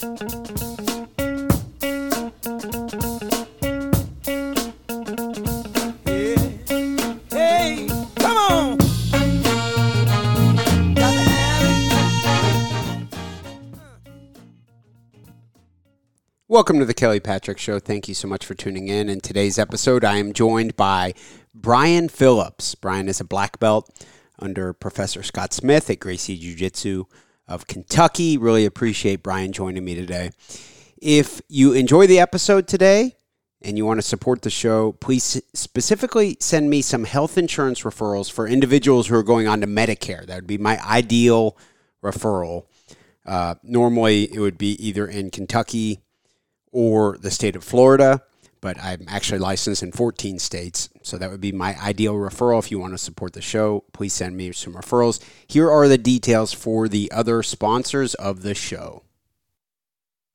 Welcome to the Kelly Patrick Show. Thank you so much for tuning in. In today's episode, I am joined by Brian Phillips. Brian is a black belt under Professor Scott Smith at Gracie Jiu Jitsu of Kentucky. Really appreciate Brian joining me today. If you enjoy the episode today and you want to support the show, please specifically send me some health insurance referrals for individuals who are going on to Medicare. That would be my ideal referral. Uh, normally, it would be either in Kentucky or the state of Florida, but I'm actually licensed in 14 states. So that would be my ideal referral. If you want to support the show, please send me some referrals. Here are the details for the other sponsors of the show.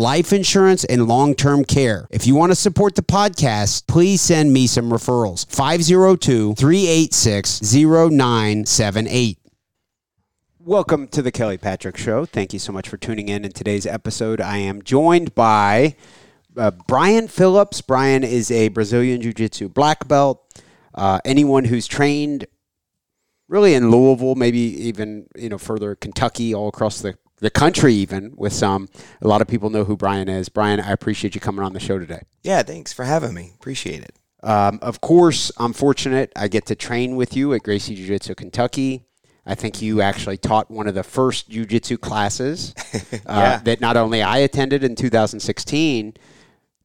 life insurance and long term care. If you want to support the podcast, please send me some referrals. 502 386 0978. Welcome to the Kelly Patrick Show. Thank you so much for tuning in. In today's episode, I am joined by uh, Brian Phillips. Brian is a Brazilian Jiu Jitsu black belt. Uh, anyone who's trained really in Louisville, maybe even you know further Kentucky, all across the the country, even with some. A lot of people know who Brian is. Brian, I appreciate you coming on the show today. Yeah, thanks for having me. Appreciate it. Um, of course, I'm fortunate. I get to train with you at Gracie Jiu Jitsu Kentucky. I think you actually taught one of the first Jiu Jitsu classes uh, Yeah. that not only I attended in 2016,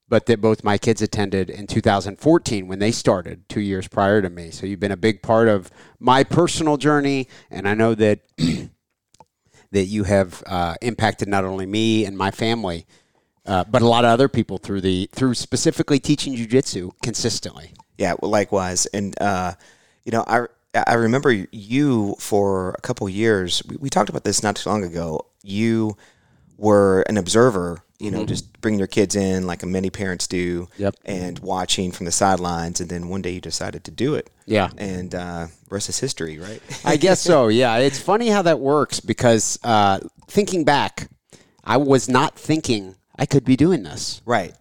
but that both my kids attended in 2014 when they started two years prior to me. So you've been a big part of my personal journey, and I know that that you have uh, impacted not only me and my family, uh, but a lot of other people through the through specifically teaching jujitsu consistently. Yeah, well, likewise. And uh, you know, I I remember you for a couple years. We, we talked about this not too long ago. You were an observer. You know, just bringing your kids in like many parents do, Yep. and watching from the sidelines. And then one day you decided to do it. Yeah. And uh, rest is history, right? I guess so. Yeah, it's funny how that works because uh, thinking back, I was not thinking I could be doing this. right.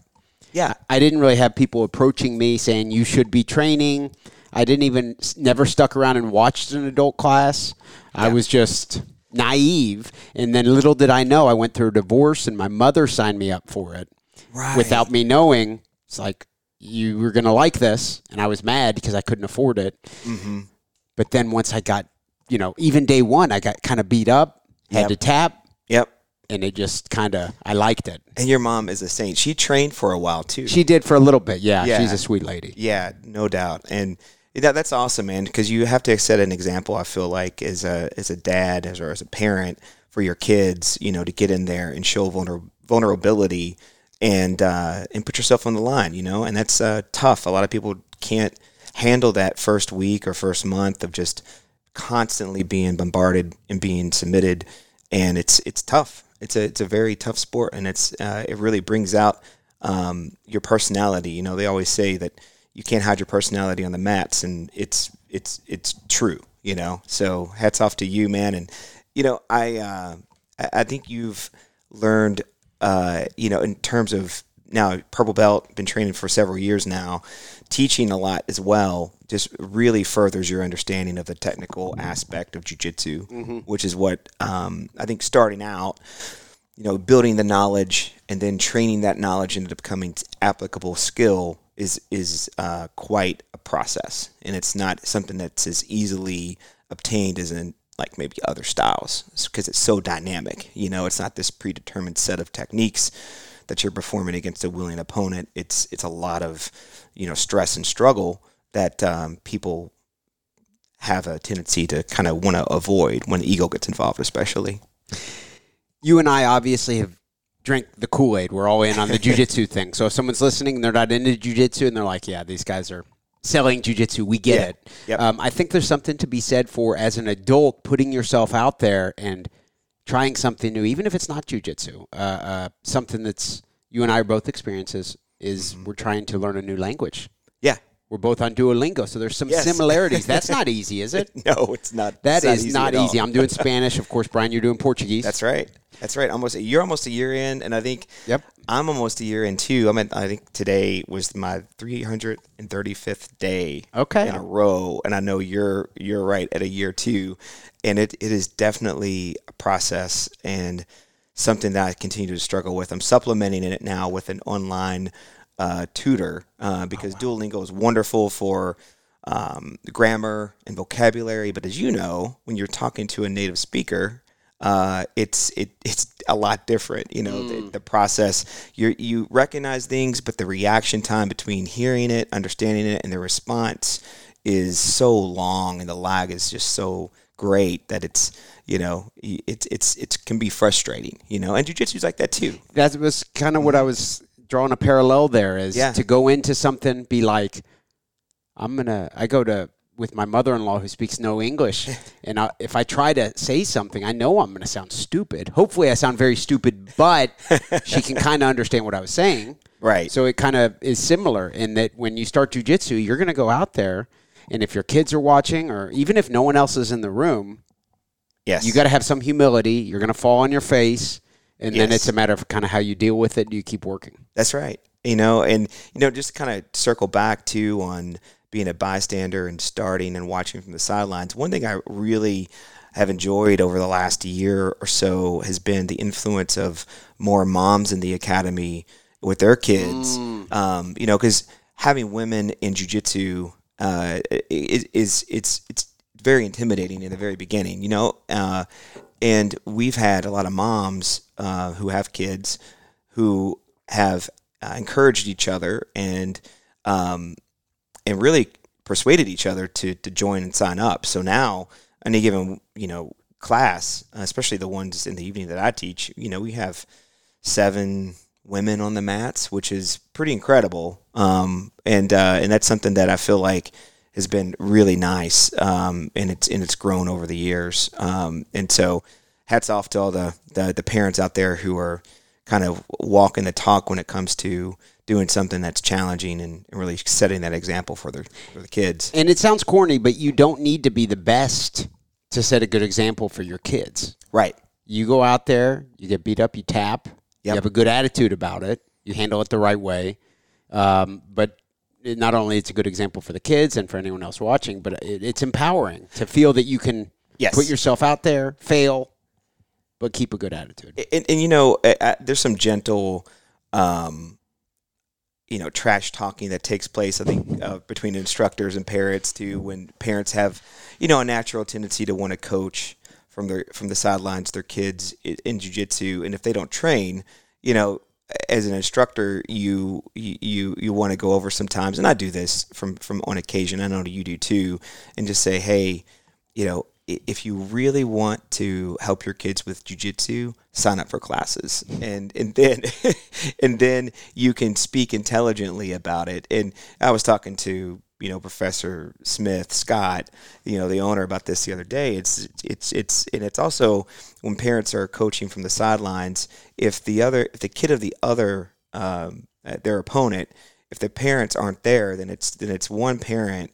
Yeah. I didn't really have people approaching me saying you should be training. I didn't even never stuck around and watched an adult class. I was just naive, and then little did I know I went through a divorce, and my mother signed me up for it Right. without me knowing. It's like you were going to like this, and I was mad because I couldn't afford it. Mm-hmm. But then once I got, you know, even day one, I got kind of beat up, had Yep. to tap, Yep. and it just kind of I liked it. And your mom is a saint. She trained for a while too. She did for a little bit, yeah. Yeah. She's a sweet lady. Yeah, no doubt. And that that's awesome, man. Because you have to set an example. I feel like as a as a dad, as or as a parent for your kids, you know, to get in there and show vulner- vulnerability and uh, and put yourself on the line, you know. And that's uh, tough. A lot of people can't handle that first week or first month of just constantly being bombarded and being submitted, and it's it's tough. It's a it's a very tough sport, and it's uh, it really brings out um, your personality. You know, they always say that you can't hide your personality on the mats, and it's it's it's true. You know, so hats off to you, man. And you know, I uh, I think you've learned, uh, you know, in terms of now purple belt, been training for several years now, teaching a lot as well. Just really furthers your understanding of the technical aspect of jujitsu, which is what um, I think starting out you know, building the knowledge and then training that knowledge into becoming applicable skill is is uh, quite a process, and it's not something that's as easily obtained as in like maybe other styles because it's so dynamic. You know, it's not this predetermined set of techniques that you're performing against a willing opponent. It's it's a lot of you know stress and struggle that um, people have a tendency to kind of want to avoid when ego gets involved, especially. you and I obviously have drank the Kool Aid. We're all in on the jujitsu thing. So if someone's listening and they're not into jujitsu and they're like, yeah, these guys are selling jujitsu, we get Yeah. it. Yep. Um, I think there's something to be said for as an adult putting yourself out there and trying something new, even if it's not jujitsu. Uh, uh, something that's you and I are both experiences is Mm-hmm. we're trying to learn a new language. Yeah. We're both on Duolingo, so there's some Yes. similarities. That's not easy, is it? No, it's not. That it's is easy not easy. I'm doing Spanish, of course. Brian, you're doing Portuguese. That's right. That's right. Almost you're almost a year in, and I think Yep. I'm almost a year in too. I'm at, I think today was my 335th day Okay. in a row, and I know you're you're right at a year two, and it, it is definitely a process and something that I continue to struggle with. I'm supplementing it now with an online uh, tutor uh, because Duolingo is wonderful for um, grammar and vocabulary, but as you know, when you're talking to a native speaker, uh, it's it it's a lot different. You know, the, the process you you recognize things, but the reaction time between hearing it, understanding it, and the response is so long, and the lag is just so great that it's you know it's it's it can be frustrating. You know, and jujitsu's like that too. that was kind of what I was drawing a parallel there is Yeah. to go into something, be like, I'm gonna. I go to with my mother-in-law who speaks no English, and I, if I try to say something, I know I'm gonna sound stupid. Hopefully, I sound very stupid, but she can kind of understand what I was saying. Right. So it kind of is similar in that when you start jujitsu, you're gonna go out there, and if your kids are watching, or even if no one else is in the room, Yes. you got to have some humility. You're going to fall on your face, and then it's a matter of kind of how you deal with it. Do you keep working? That's right. You know, and you know, just kind of circle back to on being a bystander and starting and watching from the sidelines. One thing I really have enjoyed over the last year or so has been the influence of more moms in the academy with their kids. Um, you know, because having women in jujitsu uh, is, is it's it's very intimidating in the very beginning. You know, uh, and we've had a lot of moms uh, who have kids who have uh, encouraged each other and um, and really persuaded each other to to join and sign up. So now, any given you know class, especially the ones in the evening that I teach, you know, we have seven women on the mats, which is pretty incredible. Um, and uh, and that's something that I feel like has been really nice, um, and it's and it's grown over the years. Um, and so, hats off to all the, the the parents out there who are kind of walking the talk when it comes to doing something that's challenging and, and really setting that example for the for the kids. And it sounds corny, but you don't need to be the best to set a good example for your kids. Right. You go out there, you get beat up, you tap, you have a good attitude about it, you handle it the right way. Um, but it, not only it's a good example for the kids and for anyone else watching, but it, it's empowering to feel that you can Yes. put yourself out there, fail, but keep a good attitude. and, and you know, uh, uh, there's some gentle, um, you know, trash talking that takes place. I think uh, between instructors and parents too, when parents have, you know, a natural tendency to want to coach from their from the sidelines their kids i- in jujitsu, and if they don't train, you know. As an instructor, you you you want to go over sometimes, and I do this from from on occasion. I know you do too, and just say, hey, you know, i- if you really want to help your kids with jujitsu, sign up for classes, and and then and then you can speak intelligently about it. And I was talking to you know Professor Smith Scott, you know the owner about this the other day. It's it's it's and it's also when parents are coaching from the sidelines. If the other if the kid of the other um, uh, their opponent, if the parents aren't there, then it's then it's one parent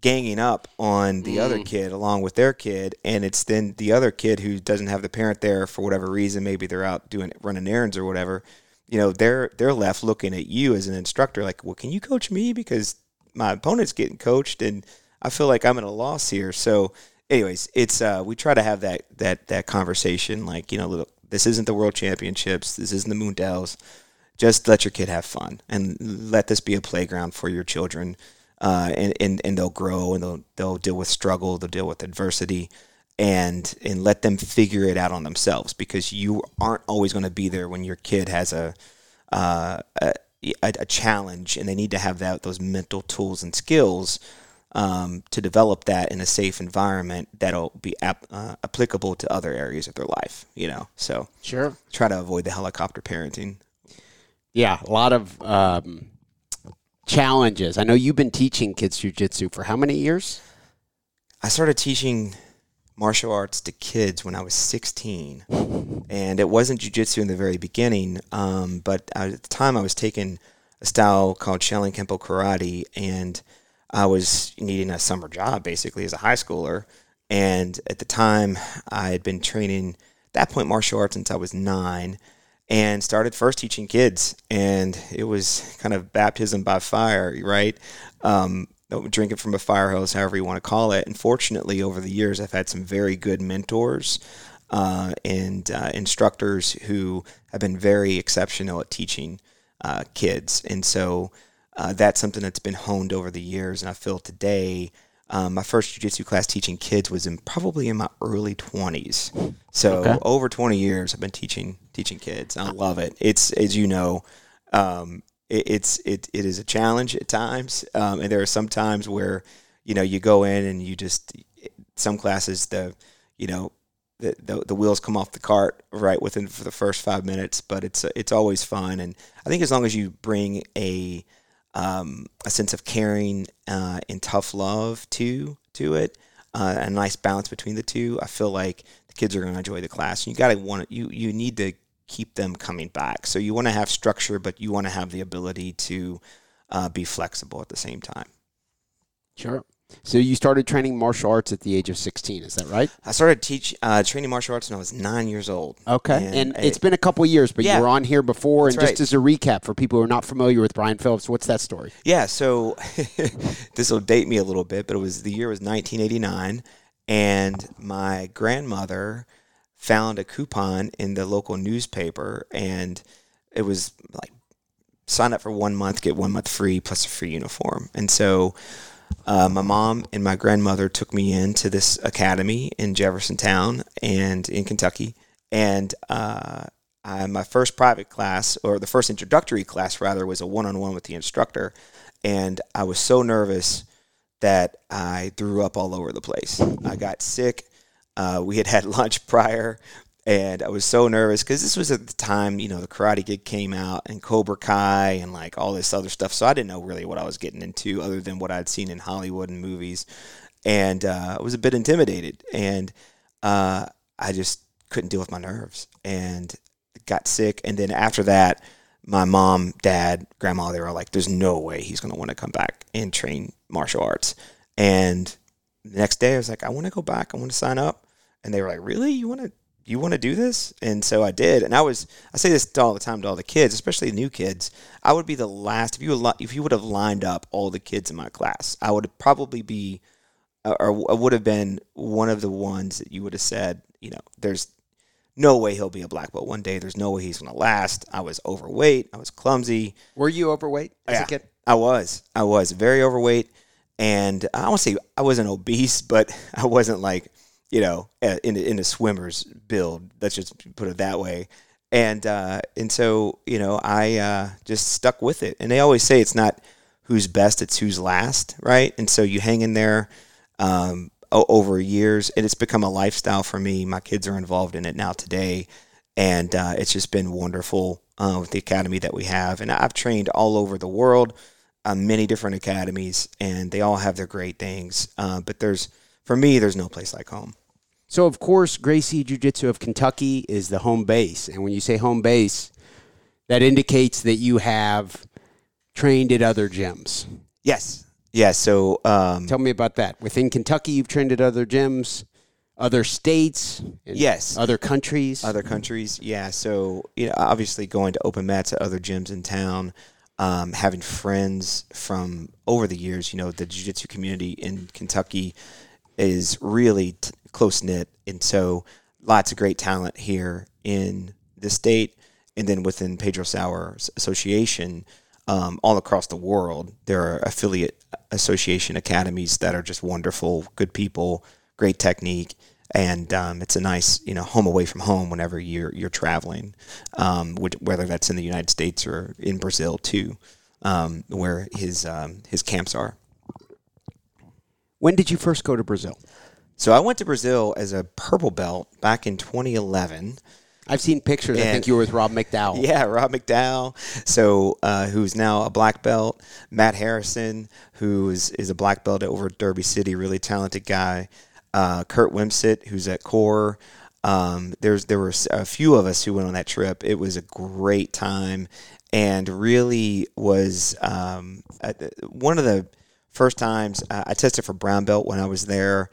ganging up on the other kid along with their kid and it's then the other kid who doesn't have the parent there for whatever reason maybe they're out doing running errands or whatever you know they're they're left looking at you as an instructor like well can you coach me? Because my opponent's getting coached and i feel like i'm at a loss here. So anyways it's uh we try to have that that that conversation like you know look this isn't the world championships. This isn't the Mundials just let your kid have fun and let this be a playground for your children uh, and, and, and they'll grow and they'll, they'll deal with struggle they'll deal with adversity and and let them figure it out on themselves because you aren't always going to be there when your kid has a, uh, a a challenge and they need to have that those mental tools and skills um, to develop that in a safe environment that'll be ap- uh, applicable to other areas of their life you know so Sure. try to avoid the helicopter parenting Yeah, a lot of um, challenges. I know you've been teaching kids jujitsu for how many years? I started teaching martial arts to kids when I was 16, and it wasn't jujitsu in the very beginning. Um, but at the time, I was taking a style called Shaolin Kempo Karate, and I was needing a summer job basically as a high schooler. And at the time, I had been training at that point martial arts since I was nine, and started first teaching kids, and it was kind of baptism by fire, right? Um, drinking from a fire hose, however you want to call it. And fortunately, over the years, I've had some very good mentors uh, and uh, instructors who have been very exceptional at teaching uh, kids. And so uh, that's something that's been honed over the years. And I feel today, um, my first jiu-jitsu class teaching kids was in probably in my early 20s. So Okay. over 20 years, I've been teaching teaching kids. I love it. It's as you know, um, it, it's it, it is a challenge at times, um, and there are some times where you know you go in and you just some classes the you know the, the, the wheels come off the cart right within for the first five minutes, but it's it's always fun, and I think as long as you bring a um, a sense of caring uh, and tough love to to it, uh, a nice balance between the two, I feel like the kids are going to enjoy the class. And you got to want you you need to keep them coming back. So you want to have structure, but you want to have the ability to uh, be flexible at the same time. Sure. So you started training martial arts at the age of 16, is that right? I started teach uh, training martial arts when I was nine years old. Okay. And, And it's it- been a couple years, but Yeah. you were on here before. And just right. as a recap for people who are not familiar with Brian Phillips, what's that story? Yeah, so this will date me a little bit, but it was the year was 1989, and my grandmother found a coupon in the local newspaper, and it was like sign up for one month, get one month free plus a free uniform. And so uh, my mom and my grandmother took me into this academy in Jeffersontown and in Kentucky. And uh, I, my first private class, or the first introductory class rather, was a one on one with the instructor. And I was so nervous that I threw up all over the place. I got sick. Uh, we had had lunch prior, and I was so nervous because this was at the time, you know, the Karate Kid came out and Cobra Kai and like all this other stuff. So I didn't know really what I was getting into other than what I'd seen in Hollywood and movies. And uh, I was a bit intimidated. And uh, I just couldn't deal with my nerves and got sick. And then after that, my mom, dad, grandma, they were all like, there's no way he's going to want to come back and train martial arts. And the next day I was like, I want to go back. I want to sign up. And they were like, really? You want to, you want to do this? And so I did. And I was, I say this all the time to all the kids, especially new kids. I would be the last, if you, if you would have lined up all the kids in my class, I would probably be, or I would have been one of the ones that you would have said, you know, there's no way he'll be a black belt one day. There's no way he's going to last. I was overweight. I was clumsy. Were you overweight as Yeah. a kid? I was. I was very overweight, and I won't say I wasn't obese, but I wasn't like you know uh, in in a swimmer's build. Let's just put it that way. And uh, and so you know I uh, just stuck with it. And they always say it's not who's best, it's who's last, right? And so you hang in there um, over years, and it's become a lifestyle for me. My kids are involved in it now today, and uh, it's just been wonderful uh, with the academy that we have. And I've trained all over the world. uh, many different academies, and they all have their great things. But there's, for me, there's no place like home. So, of course, Gracie Jiu Jitsu of Kentucky is the home base. And when you say home base, that indicates that you have trained at other gyms. Yes, yes. So um, Tell me about that. Within Kentucky, you've trained at other gyms, other states, Yes. other countries. other countries, yeah. So you know, obviously going to open mats at other gyms in town, um, having friends from over the years. You know, the jiu-jitsu community in Kentucky is really t- close knit, and so lots of great talent here in the state, and then within Pedro Sauer's association. Um, all across the world, there are affiliate association academies that are just wonderful, good people, great technique, and um, it's a nice, you know, home away from home whenever you're you're traveling, um, which, whether that's in the United States or in Brazil too, um, where his um, his camps are. when did you first go to Brazil? So I went to Brazil as a purple belt back in 2011. I've seen pictures. I think you were with Rob McDowell. Yeah, Rob McDowell, so uh, who's now a black belt. Matt Harrison, who is, is a black belt over at Derby City, really talented guy. Uh, Kurt Wimsett, who's at Core. Um, there's there were a few of us who went on that trip. It was a great time, and really was um, one of the first times I tested for brown belt when I was there,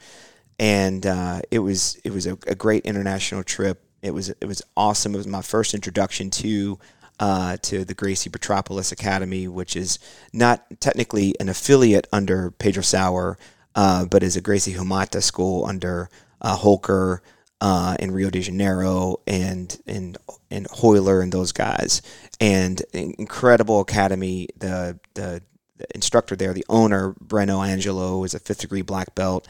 and uh, it was it was a, a great international trip. It was it was awesome. It was my first introduction to uh, to the Gracie Petropolis Academy, which is not technically an affiliate under Pedro Sauer, uh, but is a Gracie Humaitá school under uh, Rolker uh, in Rio de Janeiro and and and Royler and those guys. And in- incredible academy. The the instructor there, the owner, Breno Angelo, is a fifth degree black belt,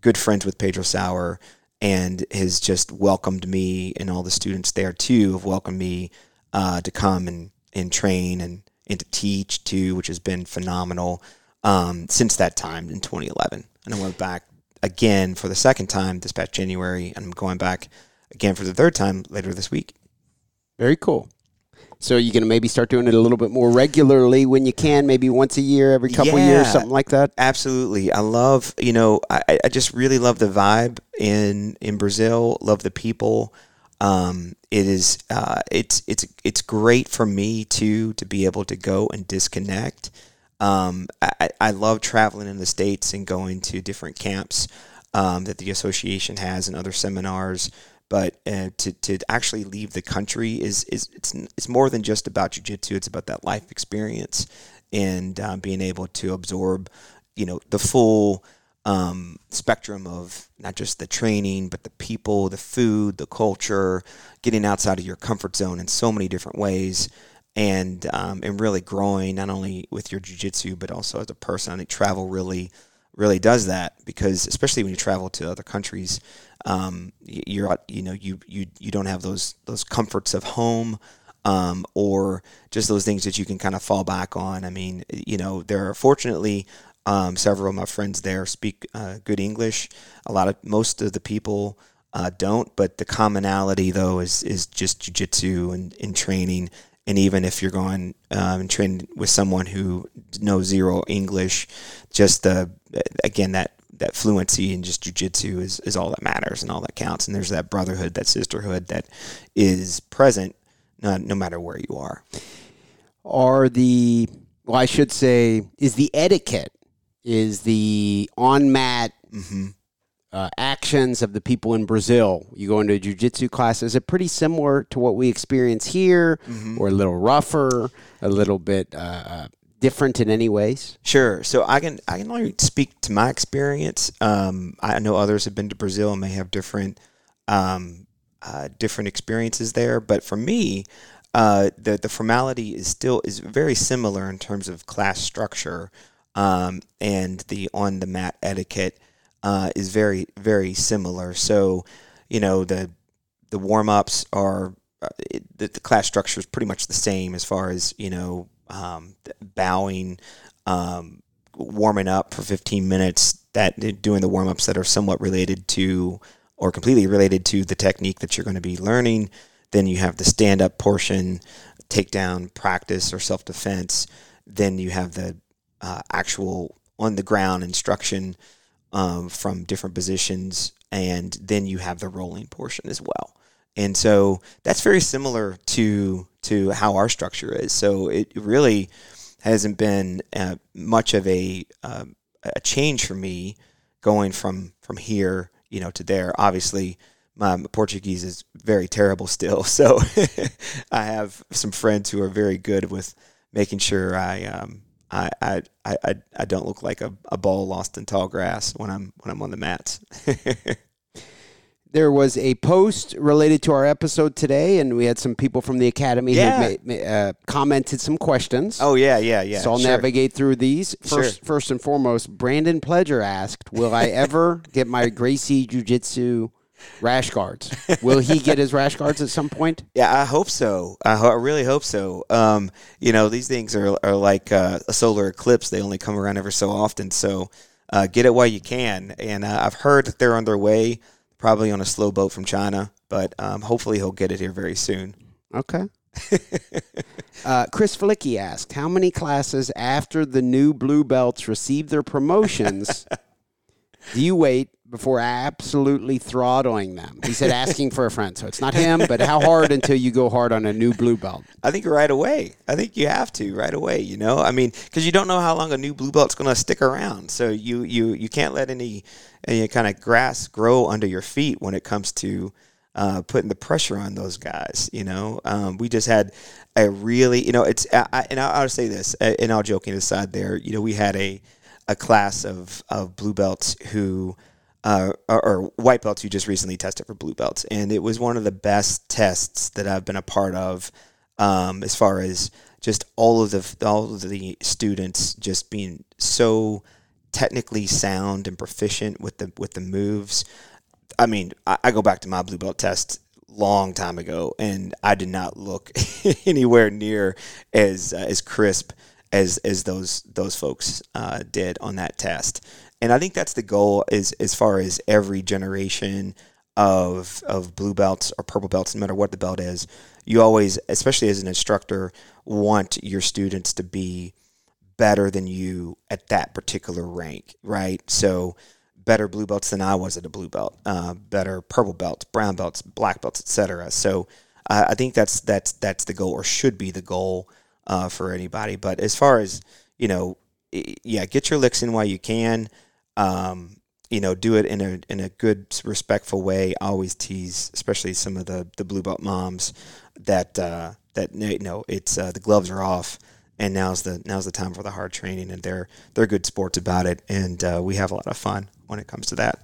good friends with Pedro Sauer, and has just welcomed me and all the students there too have welcomed me uh, to come and, and train and, and to teach too, which has been phenomenal um, since that time in 2011. And I went back again for the second time this past January, and I'm going back again for the third time later this week. Very cool. So you're gonna maybe start doing it a little bit more regularly when you can, maybe once a year, every couple Yeah. years, something like that. Absolutely. I love, you know, I, I just really love the vibe in in Brazil. Love the people. Um, it is uh, it's it's it's great for me too to be able to go and disconnect. Um, I, I love traveling in the states and going to different camps um, that the association has and other seminars. But uh, to, to actually leave the country is, is it's it's more than just about jujitsu. It's about that life experience and uh, being able to absorb, you know, the full um, spectrum of not just the training, but the people, the food, the culture, getting outside of your comfort zone in so many different ways, and um, and really growing not only with your jujitsu but also as a person. I think travel really really does that because especially when you travel to other countries, um, you're you know you you you don't have those those comforts of home. Um, or just those things that you can kind of fall back on. I mean, you know, there are fortunately um, several of my friends there speak uh, good English. A lot of most of the people uh, don't, but the commonality though is is just jujitsu and, and training. And even if you're going um, and training with someone who knows zero English, just the again that that fluency and just jujitsu is, is all that matters and all that counts. And there's that brotherhood, that sisterhood that is present no, no matter where you are. Are the well, I should say, is the etiquette, is the on mat Mm-hmm. uh, actions of the people in Brazil. You go into a jujitsu class. Is it pretty similar to what we experience here, Mm-hmm. or a little rougher, a little bit uh, uh, different in any ways? Sure. So I can I can only speak to my experience. Um, I know others have been to Brazil and may have different um, uh, different experiences there, but for me, uh, the the formality is still is very similar in terms of class structure um, and the on the mat etiquette uh, is very very similar. So you know the the warm ups are uh, it, the, the class structure is pretty much the same as far as you know um, bowing, um, warming up for 15 minutes. That doing the warm ups that are somewhat related to or completely related to the technique that you're going to be learning. Then you have the stand up portion, takedown practice or self defense. Then you have the uh, actual on the ground instruction um, from different positions, and then you have the rolling portion as well. And so that's very similar to to how our structure is. So it really hasn't been uh, much of a um, a change for me going from from here, you know, to there. Obviously, my Portuguese is very terrible still, so I have some friends who are very good with making sure I um, I, I, I, I don't look like a, a ball lost in tall grass when I'm when I'm on the mats. there was a post related to our episode today, and we had some people from the academy Yeah. who ma- uh, commented some questions. oh yeah, yeah, yeah. so I'll sure. navigate through these. Sure. First, first and foremost, Brandon Pledger asked, "Will I ever get my Gracie Jiu Jitsu rash guards? Will he get his rash guards at some point?" Yeah, I hope so. I, ho- I really hope so. Um, you know, these things are, are like uh, a solar eclipse. They only come around ever so often. So uh, get it while you can. And uh, I've heard that they're on their way, probably on a slow boat from China. But um, hopefully he'll get it here very soon. Okay. uh, Chris Flicky asked, "How many classes after the new blue belts receive their promotions do you wait before absolutely throttling them?" He said, "Asking for a friend, so it's not him, but how hard until you go hard on a new blue belt?" I think right away. I think you have to right away. You know, I mean, because you don't know how long a new blue belt's going to stick around. So you you you can't let any any kind of grass grow under your feet when it comes to uh, putting the pressure on those guys. You know, um, we just had a really you know it's I, I- and I'll, I'll say this and all joking aside there. You know, we had a a class of of blue belts who uh, or, white belts who just recently tested for blue belts, and it was one of the best tests that I've been a part of, um, as far as just all of the all of the students just being so technically sound and proficient with the with the moves. I mean, I, I go back to my blue belt test long time ago, and I did not look anywhere near as uh, as crisp as as those those folks uh, did on that test. And I think that's the goal is as far as every generation of of blue belts or purple belts, no matter what the belt is, you always, especially as an instructor, want your students to be better than you at that particular rank, right? So better blue belts than I was at a blue belt, uh, better purple belts, brown belts, black belts, etc. So uh, I think that's that's that's the goal, or should be the goal uh, for anybody. But as far as you know, yeah, get your licks in while you can. Um, you know, do it in a in a good, respectful way. I always tease, especially some of the the blue belt moms, that uh, that you know it's uh, the gloves are off, and now's the now's the time for the hard training, and they're they're good sports about it, and uh, we have a lot of fun when it comes to that.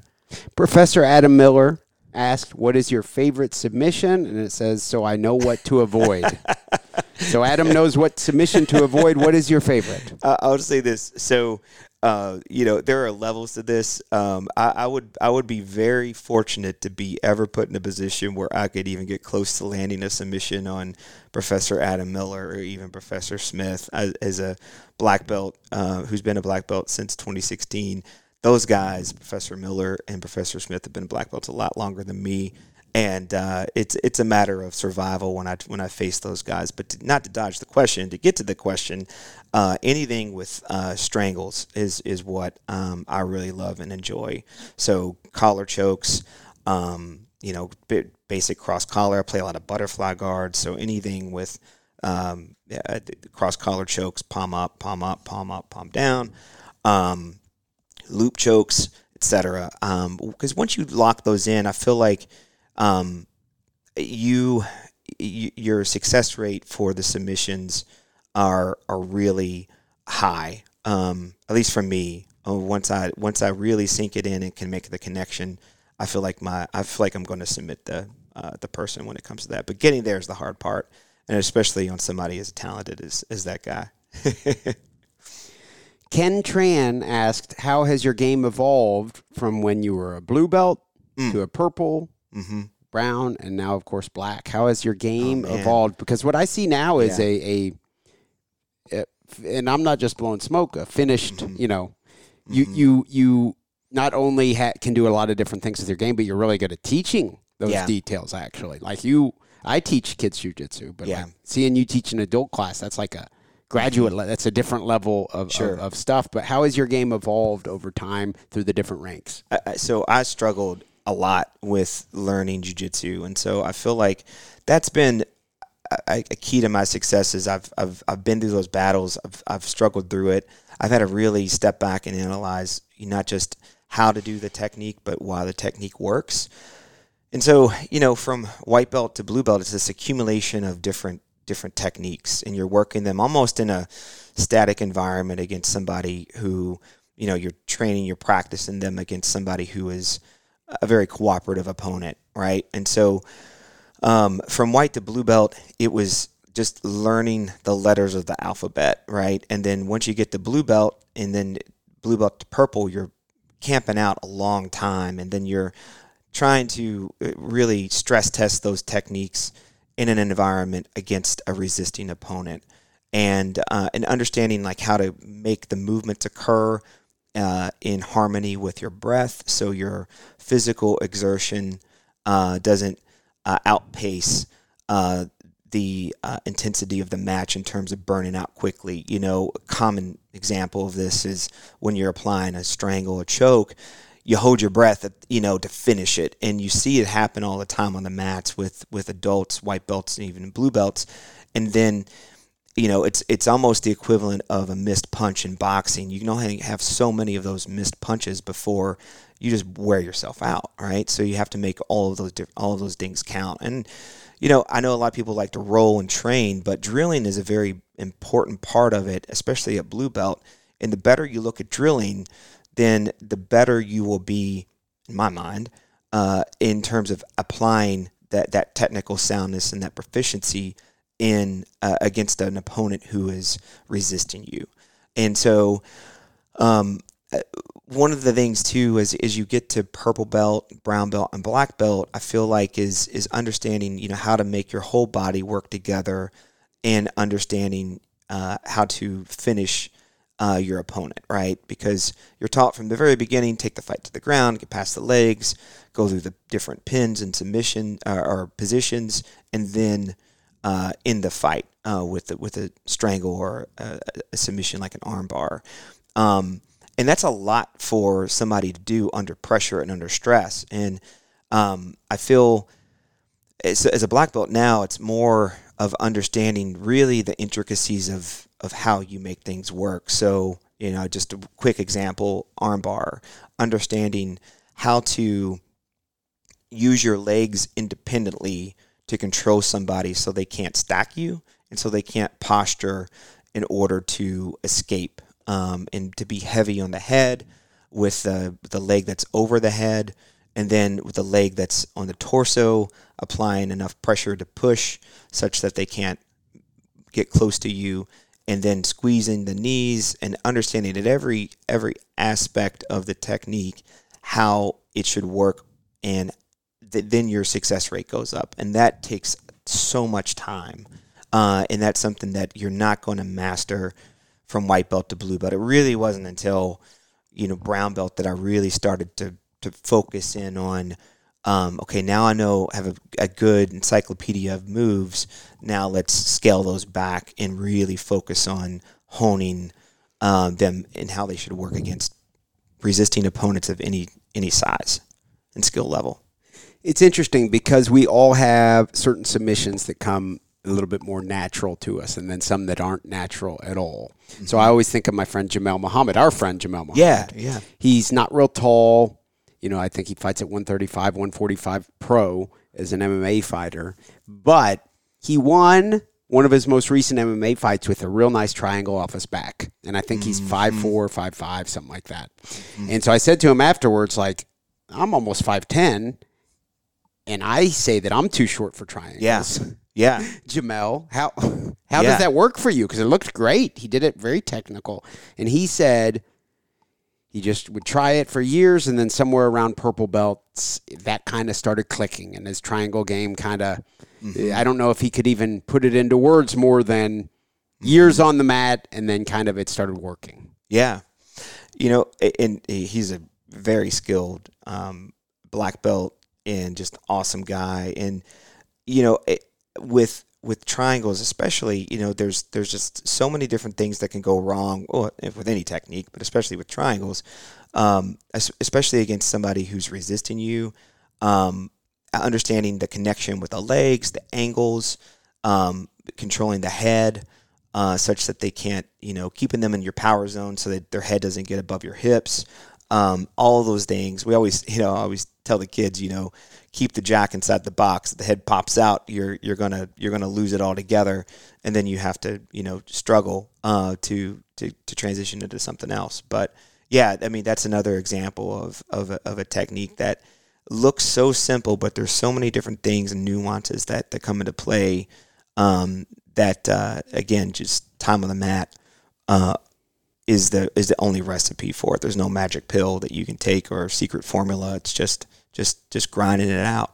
Professor Adam Miller asked, "What is your favorite submission?" And it says, "So I know what to avoid." so Adam knows what submission to avoid. What is your favorite? Uh, I'll just say this. So, uh, you know, there are levels to this. Um, I, I would I would be very fortunate to be ever put in a position where I could even get close to landing a submission on Professor Adam Miller or even Professor Smith as, as a black belt uh, who's been a black belt since 2016. Those guys, Professor Miller and Professor Smith, have been black belts a lot longer than me and uh, it's it's a matter of survival when I when I face those guys. But to, not to dodge the question, to get to the question, uh, anything with uh, strangles is is what um, I really love and enjoy. So collar chokes, um, you know, basic cross collar. I play a lot of butterfly guards. So anything with um, yeah, cross collar chokes, palm up, palm up, palm up, palm down. Um, loop chokes, etc. Because once you lock those in, I feel like um, you, your success rate for the submissions are are really high. Um, at least for me, uh, once I once I really sink it in and can make the connection, I feel like my I feel like I'm going to submit the uh, the person when it comes to that. But getting there is the hard part, and especially on somebody as talented as as that guy. Ken Tran asked, "How has your game evolved from when you were a blue belt to a purple, hmm brown, and now, of course, black? How has your game man. evolved? Because what I see now is Yeah. a, a- and I'm not just blowing smoke, a finished. Mm-hmm. You know, you you you not only ha- can do a lot of different things with your game, but you're really good at teaching those Yeah. details. Actually, like you, I teach kids jujitsu, but Yeah. like seeing you teach an adult class, that's like a graduate. le- That's a different level of, Sure. of of stuff. But how has your game evolved over time through the different ranks? So I struggled a lot with learning jujitsu, and so I feel like that's been a, a key to my successes. I've, I've I've been through those battles. I've I've struggled through it. I've had to really step back and analyze not just how to do the technique, but why the technique works. And so, you know, from white belt to blue belt, it's this accumulation of different different techniques, and you're working them almost in a static environment against somebody who, you know, you're training, you're practicing them against somebody who is a very cooperative opponent, right? And so, um, from white to blue belt, it was just learning the letters of the alphabet, right? And then once you get to blue belt, and then blue belt to purple, you're camping out a long time, and then you're trying to uh, really stress test those techniques in an environment against a resisting opponent, and uh, and understanding like how to make the movements occur uh, in harmony with your breath, so your physical exertion uh, doesn't uh, outpace uh, the uh, intensity of the match in terms of burning out quickly. You know, a common example of this is when you're applying a strangle or choke, you hold your breath, you know, to finish it, and you see it happen all the time on the mats with with adults, white belts, and even blue belts, and then. You know, it's it's almost the equivalent of a missed punch in boxing. You can only have so many of those missed punches before you just wear yourself out, right? So you have to make all of those all of those things count. And you know, I know a lot of people like to roll and train, but drilling is a very important part of it, especially at blue belt. And the better you look at drilling, then the better you will be, in my mind, uh, in terms of applying that that technical soundness and that proficiency in uh, against an opponent who is resisting you. And so, um, one of the things too is as you get to purple belt, brown belt, and black belt, I feel like is is understanding you know how to make your whole body work together, and understanding uh, how to finish uh, your opponent, right? Because you're taught from the very beginning, take the fight to the ground, get past the legs, go through the different pins and submission uh, or positions, and then uh, in the fight uh, with the, with a strangle or a, a submission like an armbar. Um, and that's a lot for somebody to do under pressure and under stress. And um, I feel as, as a black belt now, it's more of understanding really the intricacies of of how you make things work. So you know, just a quick example: armbar, understanding how to use your legs independently to control somebody so they can't stack you and so they can't posture in order to escape um, and to be heavy on the head with the, the leg that's over the head and then with the leg that's on the torso applying enough pressure to push such that they can't get close to you and then squeezing the knees and understanding at every every aspect of the technique how it should work and th- then your success rate goes up. And that takes so much time uh, and that's something that you're not going to master from white belt to blue belt. It really wasn't until you know brown belt that i really started to to focus in on um, okay now i know have a, a good encyclopedia of moves. Now let's scale those back and really focus on honing um, them and how they should work against resisting opponents of any any size and skill level. It's interesting because we all have certain submissions that come a little bit more natural to us, and then some that aren't natural at all. So mm-hmm. I always think of my friend Jamel Muhammad, our friend Jamel Muhammad. yeah yeah He's not real tall. You know, I think he fights at 135, 145 pro as an MMA fighter. But he won one of his most recent MMA fights with a real nice triangle off his back. And I think he's mm-hmm. five four, five five, something like that. Mm-hmm. And so I said to him afterwards, like, I'm almost 5'10, and I say that I'm too short for triangles. yeah yeah Jamel, how how Yeah. does that work for you? Because it looked great. He did it very technical, and he said he just would try it for years, and then somewhere around purple belts, that kind of started clicking, and his triangle game kind of. I don't know if he could even put it into words more than years on the mat, and then kind of it started working. Yeah, you know, and he's a very skilled um, black belt and just awesome guy. And you know, it, with with triangles, especially, you know, there's there's just so many different things that can go wrong well, with any technique, but especially with triangles, um, especially against somebody who's resisting you. Um, understanding the connection with the legs, the angles, um, controlling the head, uh, such that they can't, you know, keeping them in your power zone so that their head doesn't get above your hips. Um, all those things. We always, you know, always tell the kids, you know, keep the jack inside the box. The head pops out, you're you're gonna you're gonna lose it altogether, and then you have to, you know, struggle uh, to to to transition into something else. But yeah, I mean, that's another example of of a, of a technique that looks so simple, but there's so many different things and nuances that that come into play. Um, that uh, again, just time on the mat uh, is the is the only recipe for it. There's no magic pill that you can take or secret formula. It's just just just grinding it out.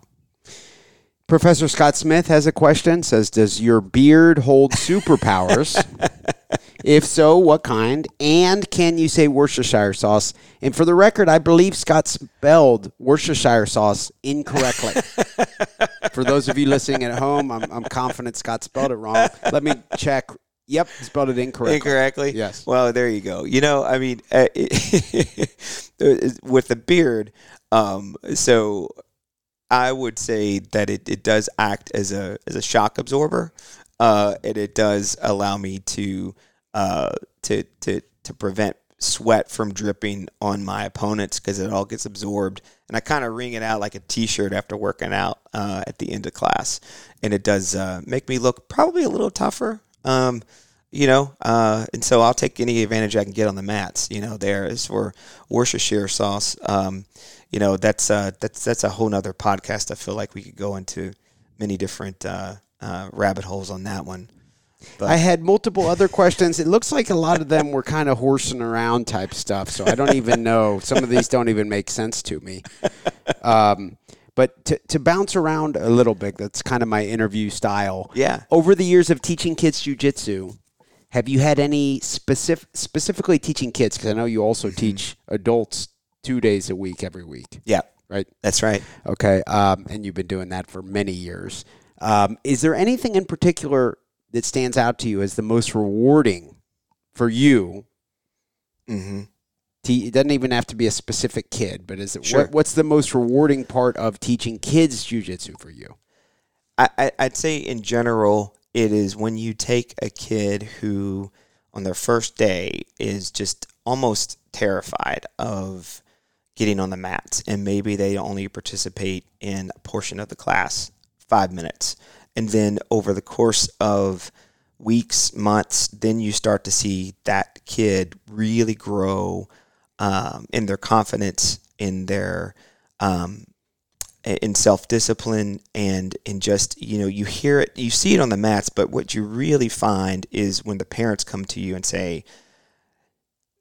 Professor Scott Smith has a question. Says, "Does your beard hold superpowers? if so, what kind? And can you say Worcestershire sauce?" And for the record, I believe Scott spelled Worcestershire sauce incorrectly. for those of you listening at home, I'm, I'm confident Scott spelled it wrong. Let me check. Yep, spelled it incorrectly. Incorrectly. Yes. Well, there you go. You know, I mean, uh, with the beard, um, so I would say that it, it does act as a as a shock absorber, uh, and it does allow me to uh, to to to prevent sweat from dripping on my opponents because it all gets absorbed. And I kind of wring it out like a t-shirt after working out uh, at the end of class, and it does uh, make me look probably a little tougher. Um, you know, uh, and so I'll take any advantage I can get on the mats. You know, there is for Worcestershire sauce. Um, you know, that's uh, that's that's a whole nother podcast. I feel like we could go into many different uh, uh, rabbit holes on that one. I had multiple other questions. It looks like a lot of them were kind of horsing around type stuff. So I don't even know. Some of these don't even make sense to me. Um, but to, to bounce around a little bit, that's kind of my interview style. Yeah. Over the years of teaching kids jujitsu, have you had any specific, specifically teaching kids? Because I know you also teach adults two days a week every week, Yeah, right? that's right. Okay, um, and you've been doing that for many years. Um, is there anything in particular that stands out to you as the most rewarding for you? hmm To, it doesn't even have to be a specific kid, but is it Sure. what, what's the most rewarding part of teaching kids jujitsu for you? I, I, I'd say in general, it is when you take a kid who, on their first day, is just almost terrified of getting on the mats, and maybe they only participate in a portion of the class, five minutes, and then over the course of weeks, months, then you start to see that kid really grow um, in their confidence, in their um, in self discipline and in just you know you hear it you see it on the mats but what you really find is when the parents come to you and say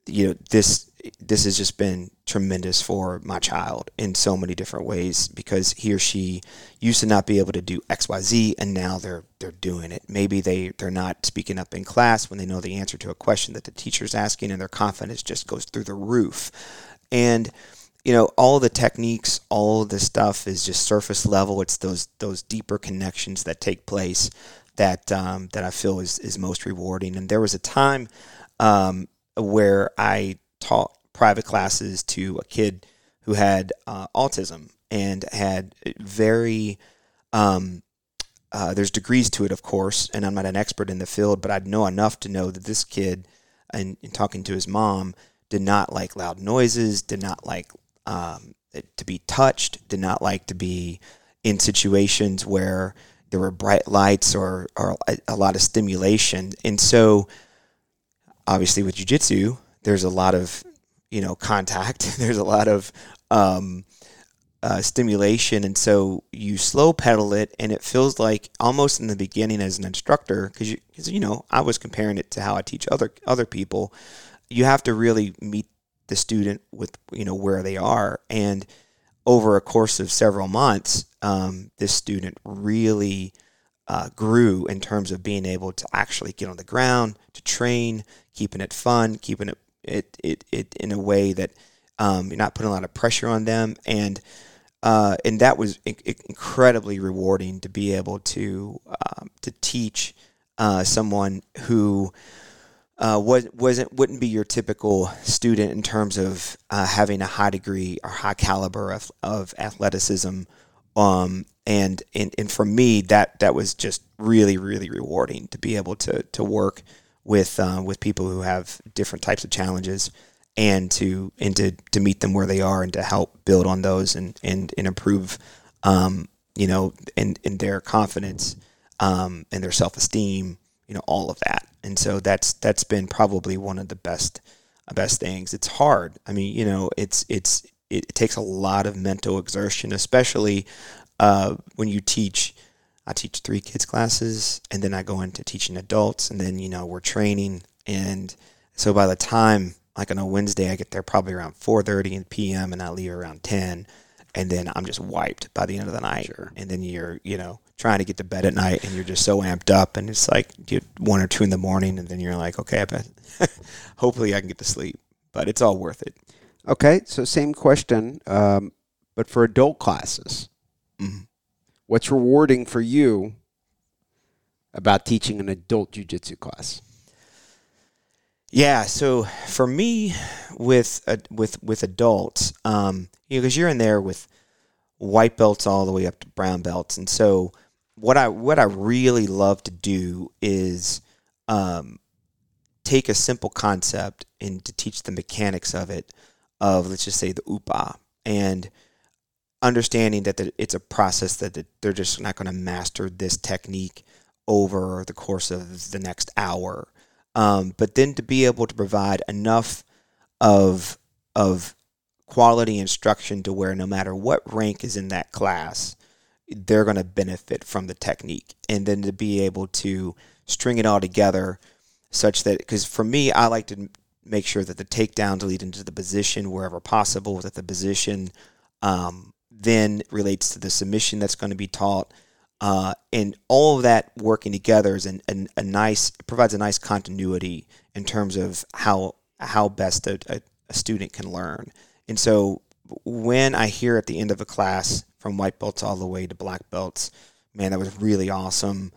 you know this this has just been tremendous for my child in so many different ways because he or she used to not be able to do xyz and now they're they're doing it. Maybe they they're not speaking up in class when they know the answer to a question that the teacher's asking and their confidence just goes through the roof. And you know all the techniques all the stuff is just surface level. It's those those deeper connections that take place that um, that I feel is, is most rewarding. And there was a time um, where I taught private classes to a kid who had uh, autism and had very um, uh, there's degrees to it of course and I'm not an expert in the field but I'd know enough to know that this kid and, talking to his mom did not like loud noises did not like um, to be touched, did not like to be in situations where there were bright lights or, or a, a lot of stimulation. And so, obviously, with jujitsu, there's a lot of you know contact. There's a lot of um, uh, stimulation, and so you slow pedal it, and it feels like almost in the beginning as an instructor, because you, cause, you know I was comparing it to how I teach other other people. You have to really meet the student with you know where they are and over a course of several months um, this student really uh, grew in terms of being able to actually get on the ground to train keeping it fun keeping it it, it, it in a way that um, you're not putting a lot of pressure on them and uh, and that was in- incredibly rewarding to be able to um, to teach uh, someone who uh, was wasn't wouldn't be your typical student in terms of uh, having a high degree or high caliber of, of athleticism. Um, and, and and for me, that that was just really really rewarding to be able to to work with uh, with people who have different types of challenges and to and to, to meet them where they are and to help build on those and and, and improve um, you know in, in their confidence um, and their self esteem you know all of that. And so that's that's been probably one of the best best things. It's hard. I mean you know it's it's it, takes a lot of mental exertion especially uh, when you teach I teach three kids classes and then I go into teaching adults and then you know we're training and so by the time like on a Wednesday I get there probably around 4:30 p.m. and I leave around 10 and then I'm just wiped by the end of the night Sure. and then you're you know trying to get to bed at night and you're just so amped up and it's like you one or two in the morning and then you're like okay I bet hopefully I can get to sleep but it's all worth it Okay, so same question, um, but for adult classes, Mhm. What's rewarding for you about teaching an adult jujitsu class? Yeah, so for me, with uh, with with adults, um, you know, because you're in there with white belts all the way up to brown belts, and so what I what I really love to do is um, take a simple concept and to teach the mechanics of it, of let's just say the upa, and understanding that the, it's a process that the, they're just not going to master this technique over the course of the next hour. Um, but then to be able to provide enough of of quality instruction to where no matter what rank is in that class, they're going to benefit from the technique, and then to be able to string it all together such that because for me, I like to make sure that the takedowns lead into the position wherever possible, that the position um, then relates to the submission that's going to be taught uh, and all of that working together is an, an, a nice provides a nice continuity in terms of how how best a, a, a student can learn. And so when I hear at the end of a class from white belts all the way to black belts, man, that was really awesome.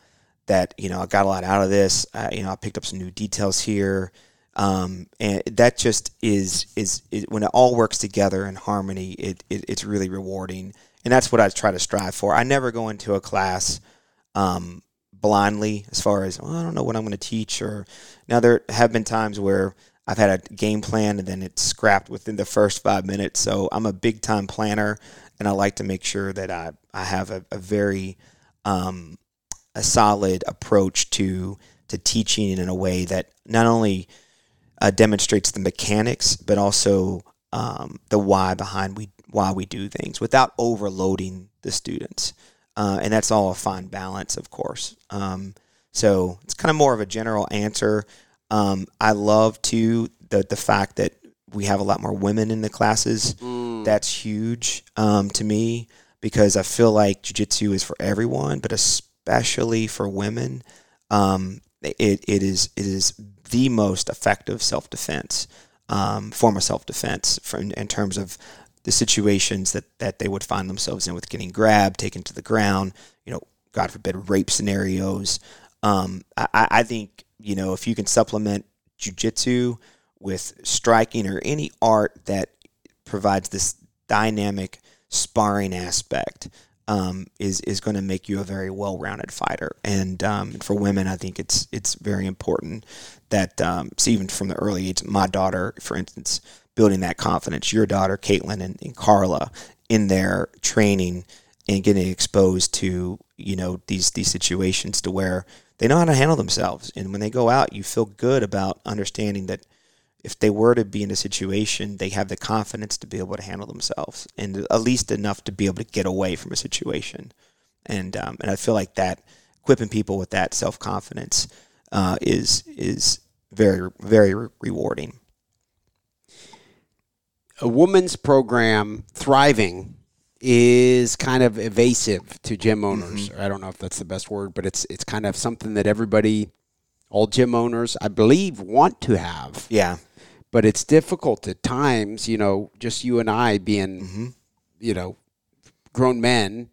That you know I got a lot out of this. Uh, you know I picked up some new details here. Um, and that just is, is is when it all works together in harmony. It, it it's really rewarding and that's what I try to strive for. I never go into a class um, blindly as far as I don't know what I'm going to teach. Or now there have been times where I've had a game plan and then it's scrapped within the first five minutes. So I'm a big time planner, and I like to make sure that I I have a, a very um, a solid approach to to teaching in a way that not only uh, demonstrates the mechanics but also um, the why behind we why we do things without overloading the students. Uh, and that's all a fine balance, of course. Um, so it's kind of more of a general answer. Um, I love too the the fact that we have a lot more women in the classes. That's huge um, to me because I feel like jujitsu is for everyone, but especially for women. Um, it, it is it is the most effective self defense um, form of self defense in, in terms of the situations that, that they would find themselves in with getting grabbed, taken to the ground, you know, God forbid, rape scenarios. Um, I, I think, you know, if you can supplement jujitsu with striking or any art that provides this dynamic sparring aspect, um, is is going to make you a very well-rounded fighter. And um, for women, I think it's it's very important that um, even from the early age, my daughter, for instance, building that confidence. Your daughter, Caitlin, and, and Carla, in their training and getting exposed to you know these these situations to where they know how to handle themselves, and when they go out, you feel good about understanding that if they were to be in a situation, they have the confidence to be able to handle themselves, and at least enough to be able to get away from a situation. And um, and I feel like that equipping people with that self confidence uh, is is very very re- rewarding. a woman's program thriving is kind of evasive to gym owners. I don't know if that's the best word, but it's it's kind of something that everybody, all gym owners, I believe, want to have. Yeah, But it's difficult at times. You know, just you and I being, you know, grown men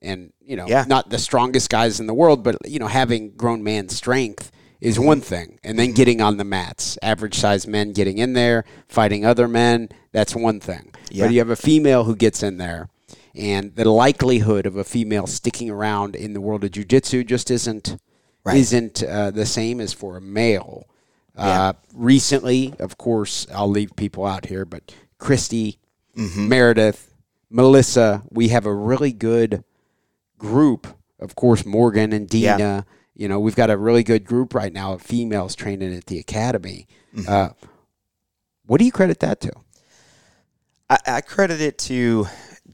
and you know Yeah. not the strongest guys in the world but you know having grown man strength is one thing and then getting on the mats average sized men getting in there fighting other men that's one thing Yeah. but you have a female who gets in there and the likelihood of a female sticking around in the world of jiu-jitsu just isn't Right. isn't uh, the same as for a male Yeah. uh, recently of course i'll leave people out here but christy Mm-hmm. meredith melissa we have a really good group of course morgan and dina Yeah. You know we've got a really good group right now of females training at the academy. Uh, what do you credit that to? I, I credit it to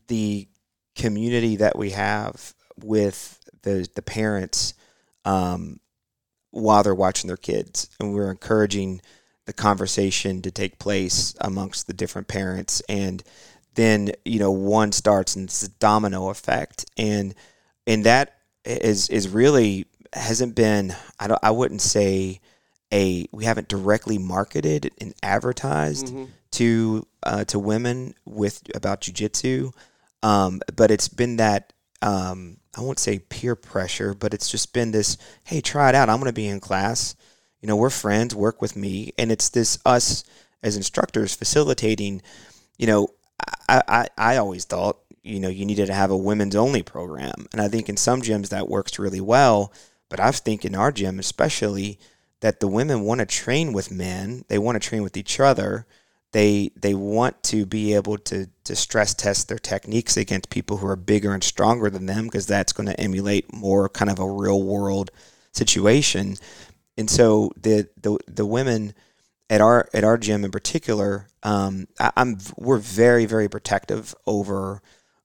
the community that we have with the the parents um, while they're watching their kids, and we're encouraging the conversation to take place amongst the different parents, and then you know one starts and it's a domino effect, and and that is is really hasn't been I don't I wouldn't say a we haven't directly marketed and advertised to uh, to women with about jujitsu, um, but it's been that um, I won't say peer pressure, but it's just been this. Hey, try it out. I'm going to be in class. You know, we're friends. Work with me, and it's this us as instructors facilitating. You know, I I, I always thought you know you needed to have a women's only program, and I think in some gyms that works really well. But I think in our gym, especially, that the women want to train with men. They want to train with each other. They they want to be able to to stress test their techniques against people who are bigger and stronger than them because that's going to emulate more kind of a real world situation. And so the the the women at our at our gym in particular, um, I, I'm we're very very protective over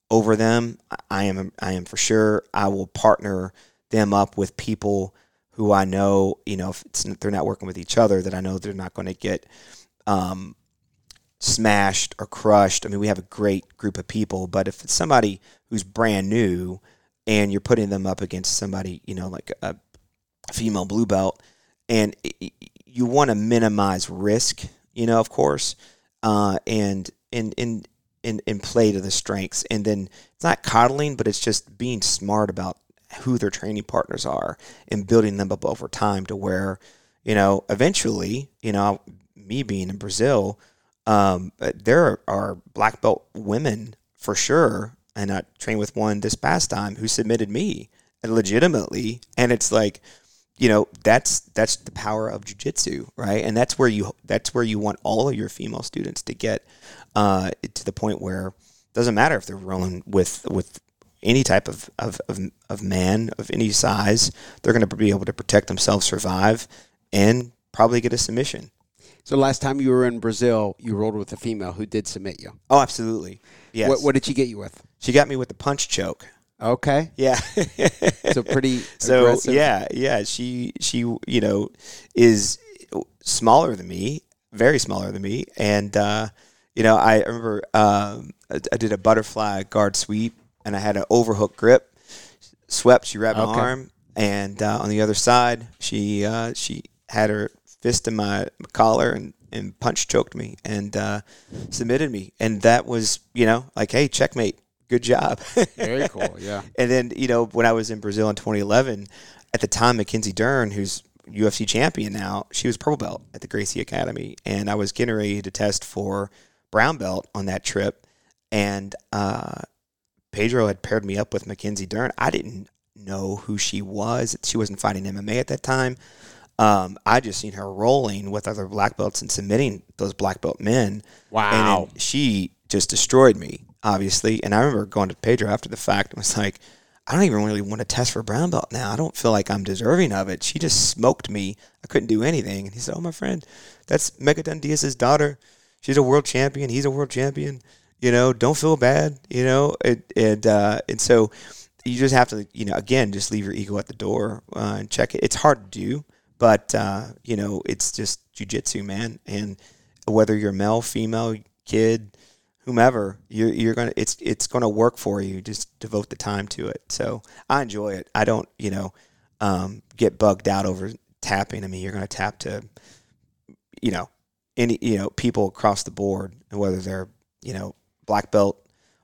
over them. I am I am for sure. I will partner them up with people who I know. You know, if they're not working with each other, that I know they're not going to get um, smashed or crushed. I mean, we have a great group of people, but if it's somebody who's brand new and you're putting them up against somebody, you know, like a female blue belt, and i- i- you want to minimize risk, you know, of course, uh, and and and and and play to the strengths, and then it's not coddling, but it's just being smart about who their training partners are and building them up over time to where, you know, eventually, you know, me being in Brazil, um, there are black belt women for sure, and I trained with one this past time who submitted me legitimately, and it's like, you know, that's that's the power of jujitsu, right? And that's where you that's where you want all of your female students to get uh, to the point where it doesn't matter if they're rolling with with any type of, of, of, of man of any size, they're going to be able to protect themselves, survive, and probably get a submission. so last time you were in brazil you rolled with a female who did submit you Oh, absolutely. Yes. what, what did she get you with she got me with the punch choke. okay Yeah. so pretty so aggressive. yeah, yeah. She she you know is smaller than me, very smaller than me, and uh, you know I remember um, I, I did a butterfly guard sweep, and I had an overhook grip. Swept, she wrapped Okay. my arm, and uh, on the other side, she uh, she had her fist in my collar and and punch choked me and uh, submitted me, and that was you know like hey checkmate, good job. very cool yeah And then, you know, when I was in Brazil in 2011, at the time, Mackenzie Dern, who's UFC champion now, she was purple belt at the Gracie Academy. And I was getting ready to test for brown belt on that trip. And uh, Pedro had paired me up with Mackenzie Dern. I didn't know who she was. She wasn't fighting MMA at that time. Um, I just seen her rolling with other black belts and submitting those black belt men. Wow. And she just destroyed me, obviously. And I remember going to Pedro after the fact and was like, I don't even really want to test for brown belt now. I don't feel like I'm deserving of it. She just smoked me. I couldn't do anything. And he said, Oh, my friend, that's Megaton Dias's daughter. She's a world champion. He's a world champion. You know, don't feel bad. You know, and uh, and so you just have to, you know, again, just leave your ego at the door uh, and check it. It's hard to do, but uh, you know, it's just jujitsu, man. And whether you're male, female, kid, whomever, you're you're gonna it's it's gonna work for you. Just devote the time to it. So I enjoy it. I don't, you know, um, get bugged out over tapping. I mean, you're gonna tap to, you know, any you know people across the board, whether they're you know black belt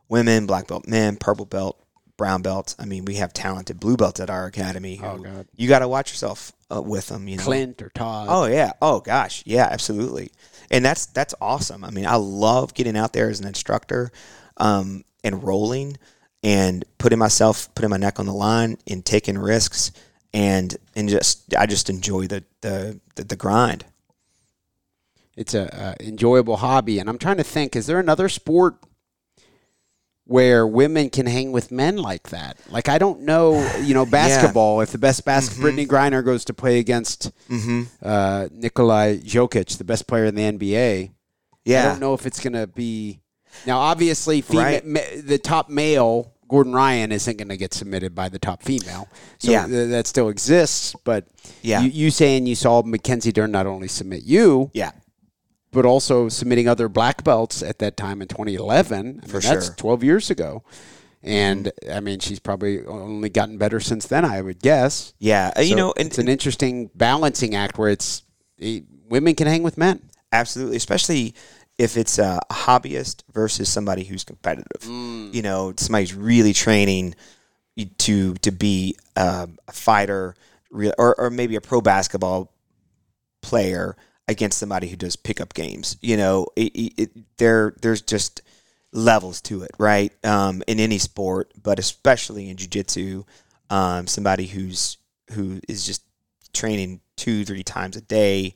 women, black belt men, purple belt, brown belts. I mean, we have talented blue belts at our academy. Who Oh, God. You got to watch yourself uh, with them. You know, Clint or Todd. Oh yeah. Oh gosh. Yeah. Absolutely. And that's that's awesome. I mean, I love getting out there as an instructor, um, and rolling, and putting myself, putting my neck on the line, and taking risks, and and just I just enjoy the the the, the grind. it's a, a enjoyable hobby and i'm trying to think is there another sport where women can hang with men like that like i don't know you know basketball if the best basket brittney griner goes to play against uh, nikolai jokic the best player in the nba Yeah, i don't know if it's going to be now obviously fema- Right. ma- the top male gordon ryan isn't going to get submitted by the top female so Yeah. th- that still exists but Yeah. you, you saying you saw mackenzie dern not only submit you Yeah. But also submitting other black belts at that time in 2011. I mean, For that's 12 years ago. And I mean, she's probably only gotten better since then, I would guess. Yeah. Uh, you So know, and, it's an interesting balancing act where it's eh, women can hang with men. Absolutely, especially if it's a hobbyist versus somebody who's competitive. Mm. You know, somebody's really training to to be um, a fighter, real, or or maybe a pro basketball player against somebody who does pickup games. You know, it, it, it, there there's just levels to it, right? Um, in any sport, but especially in jujitsu, um, somebody who's who is just training two three times a day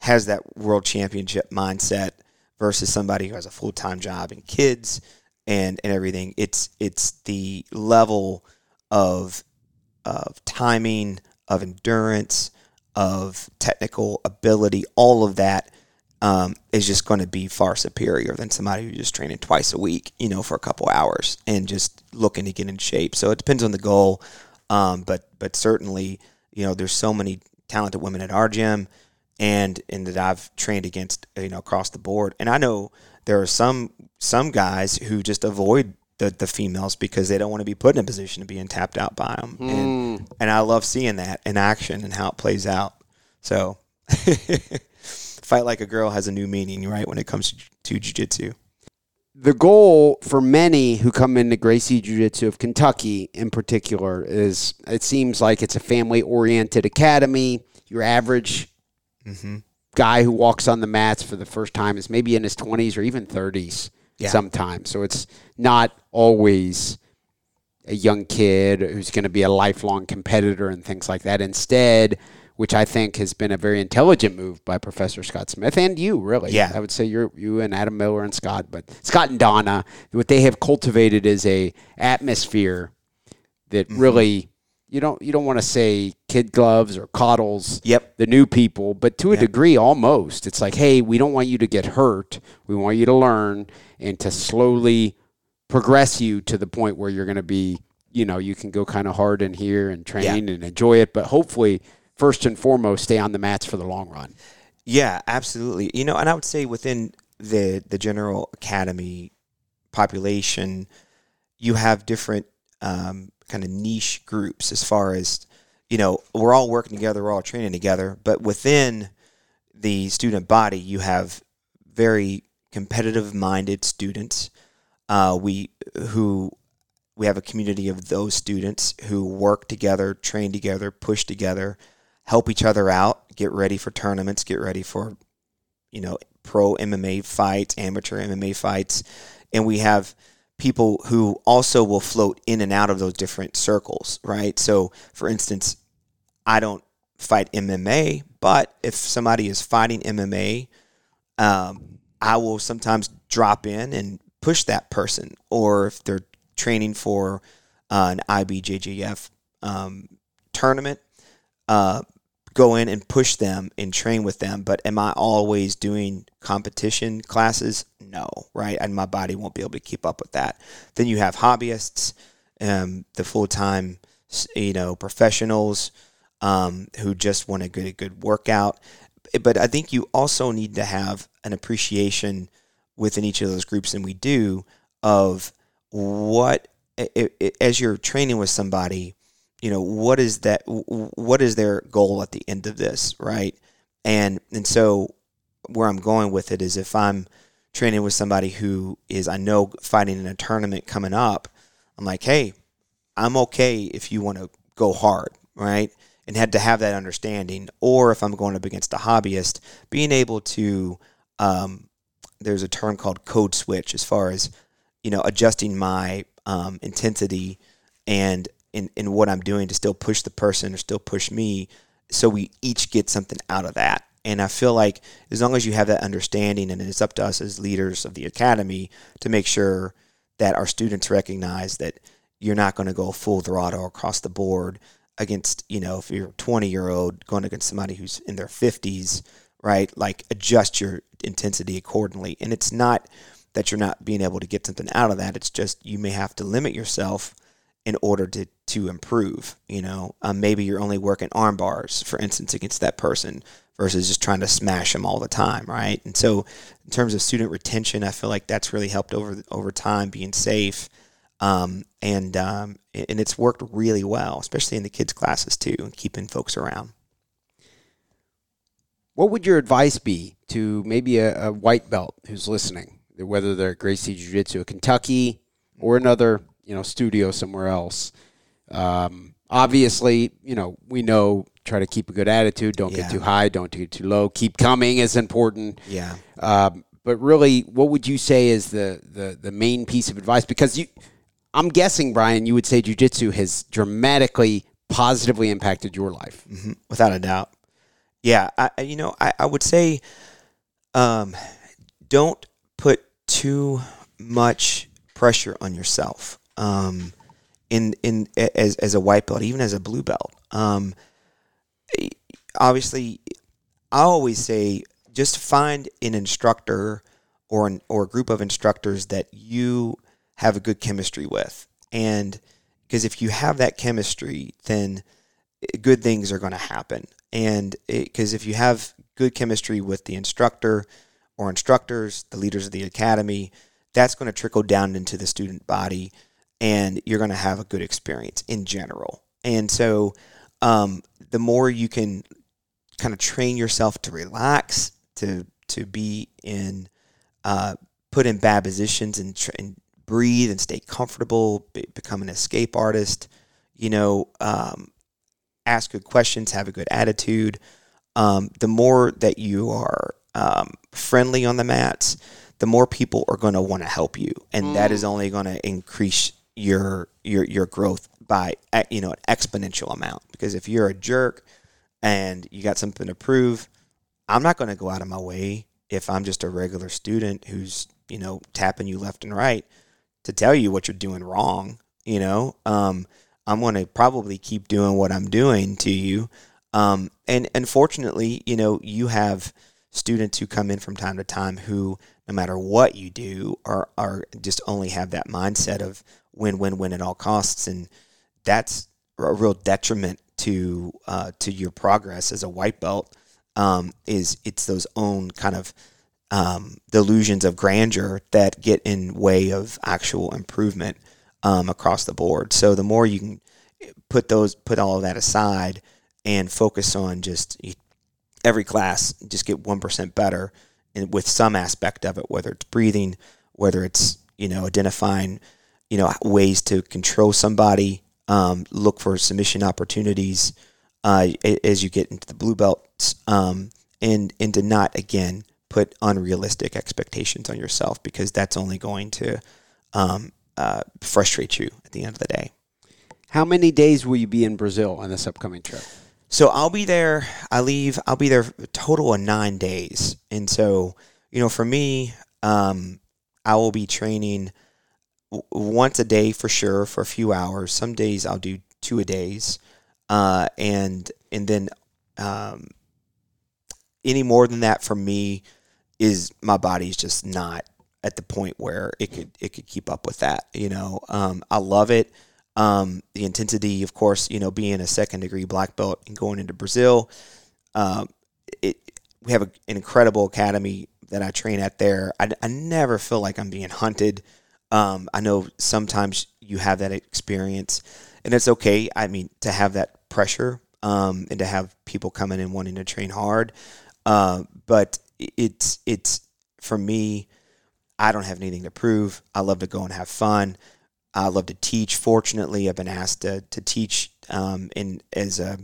has that world championship mindset versus somebody who has a full time job and kids and and everything. It's it's the level of of timing, of endurance, of technical ability, all of that um, is just going to be far superior than somebody who's just training twice a week, you know, for a couple hours and just looking to get in shape. So it depends on the goal, um, but but certainly, you know, there's so many talented women at our gym, and and that I've trained against, you know, across the board. And I know there are some some guys who just avoid the, the females because they don't want to be put in a position of being tapped out by them. And, hmm. and I love seeing that in action and how it plays out. So, fight like a girl has a new meaning, right, when it comes to, to jiu-jitsu. The goal for many who come into Gracie Jiu Jitsu of Kentucky in particular is it seems like it's a family oriented academy. Your average mm-hmm. guy who walks on the mats for the first time is maybe in his 20s or even 30s Yeah. sometimes. So it's not always a young kid who's going to be a lifelong competitor and things like that. Instead, which I think has been a very intelligent move by Professor Scott Smith and you, really. Yeah. I would say you're you and Adam Miller and Scott, but Scott and Donna, what they have cultivated is a atmosphere that Mm-hmm. really you don't you don't want to say kid gloves or coddles Yep. the new people, but to a degree almost. It's like, hey, we don't want you to get hurt. We want you to learn and to slowly progress you to the point where you're going to be, you know, you can go kind of hard in here and train and enjoy it, but hopefully first and foremost stay on the mats for the long run. Yeah, absolutely. You know, and I would say within the the general academy population, you have different um, kind of niche groups as far as you know. We're all working together, we're all training together, but within the student body, you have very competitive minded students. Uh, we who we have a community of those students who work together, train together, push together, help each other out, get ready for tournaments, get ready for, you know, pro MMA fights, amateur MMA fights. And we have people who also will float in and out of those different circles, right? So, for instance, I don't fight MMA, but if somebody is fighting MMA, um, I will sometimes drop in and push that person, or if they're training for uh, an IBJJF um, tournament, uh, go in and push them and train with them. But am I always doing competition classes? No, right? And my body won't be able to keep up with that. Then you have hobbyists, um, the full time, you know, professionals um, who just want to get a good workout. But I think you also need to have an appreciation within each of those groups, and we do, of what i- i- as you're training with somebody, you know, what is that? What is their goal at the end of this, right? And and so where I'm going with it is if I'm training with somebody who is I know fighting in a tournament coming up, I'm like, hey, I'm okay if you want to go hard, right? And had to have that understanding. Or if I'm going up against a hobbyist, being able to, um, there's a term called code switch as far as, you know, adjusting my um, intensity and in, in what I'm doing to still push the person or still push me. So we each get something out of that. And I feel like as long as you have that understanding, and it's up to us as leaders of the academy to make sure that our students recognize that you're not going to go full throttle across the board against, you know, if you're a 20 year old going against somebody who's in their 50s, right? Like adjust your intensity accordingly. And it's not that you're not being able to get something out of that. It's just you may have to limit yourself in order to to improve. You know, um, maybe you're only working arm bars, for instance, against that person versus just trying to smash them all the time, right? And so, in terms of student retention, I feel like that's really helped over over time, being safe, um, and um, and it's worked really well, especially in the kids' classes too, and keeping folks around. What would your advice be to maybe a, a white belt who's listening, whether they're at Gracie Jiu Jitsu, Kentucky, or another you know studio somewhere else? Um, obviously, you know we know try to keep a good attitude. Don't Yeah. get too high. Don't get too low. Keep coming is important. Yeah. Um, but really, what would you say is the, the the main piece of advice? Because you, I'm guessing, Brian, you would say jujitsu has dramatically positively impacted your life. hmm without a doubt. Yeah, I, I- you know, I, I would say, um, don't put too much pressure on yourself. Um, in in as as a white belt, even as a blue belt. Um, obviously, I always say just find an instructor or an, or a group of instructors that you have a good chemistry with, and because if you have that chemistry, then eh, good things are going to happen. And because if you have good chemistry with the instructor or instructors, the leaders of the academy, that's going to trickle down into the student body, and you're going to have a good experience in general. And so, um, the more you can kind of train yourself to relax, to to be in, uh, put in bad positions and, tr- and breathe and stay comfortable, be, become an escape artist. You know, um, ask good questions, have a good attitude. Um, the more that you are um, friendly on the mats, the more people are going to want to help you, and that is only going to increase your your your growth by you know an exponential amount. Because if you're a jerk and you got something to prove, I'm not going to go out of my way if I'm just a regular student who's you know tapping you left and right to tell you what you're doing wrong. You know, um, I'm going to probably keep doing what I'm doing to you. Um, and unfortunately, you know, you have students who come in from time to time who, no matter what you do, are are just only have that mindset of win, win, win at all costs, and that's a real detriment to uh, to your progress as a white belt. Um, is it's those own kind of um, delusions of grandeur that get in way of actual improvement um, across the board. So the more you can put those put all of that aside and focus on just every class, just get one percent better, and with some aspect of it, whether it's breathing, whether it's you know identifying you know ways to control somebody, um, look for submission opportunities uh, as you get into the blue belts, um, and and to not again put unrealistic expectations on yourself because that's only going to um, uh, frustrate you at the end of the day. How many days will you be in Brazil on this upcoming trip? So I'll be there. I leave. I'll be there total of nine days, and so you know, for me, um, I will be training w- once a day for sure for a few hours. Some days I'll do two a days, uh, and and then um, any more than that for me is my body's just not at the point where it could it could keep up with that. You know, um, I love it. Um, the intensity, of course, you know, being a second degree black belt and going into Brazil, um, it we have a, an incredible academy that I train at there. I, I never feel like I'm being hunted. Um, I know sometimes you have that experience, and it's okay. I mean, to have that pressure um, and to have people coming in wanting to train hard, uh, but it's it's for me I don't have anything to prove. I love to go and have fun. I love to teach. Fortunately, I've been asked to, to teach um, in as a,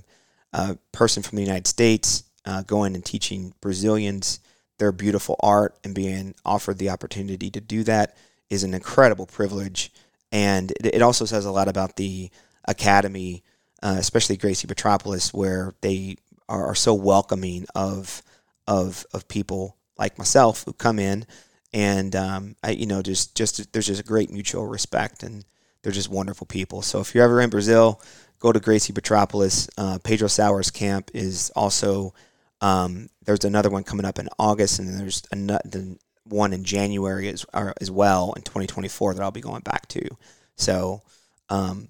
a person from the United States, uh, going and teaching Brazilians their beautiful art and being offered the opportunity to do that is an incredible privilege. And it, it also says a lot about the academy, uh, especially Gracie Petropolis, where they are, are so welcoming of of of people like myself who come in and um, I, you know, just just there's just a great mutual respect, and they're just wonderful people. So if you're ever in Brazil, go to Gracie Petropolis. Uh, Pedro Sauer's camp is also um, there's another one coming up in August, and there's another one in January as as well in 2024 that I'll be going back to. So um,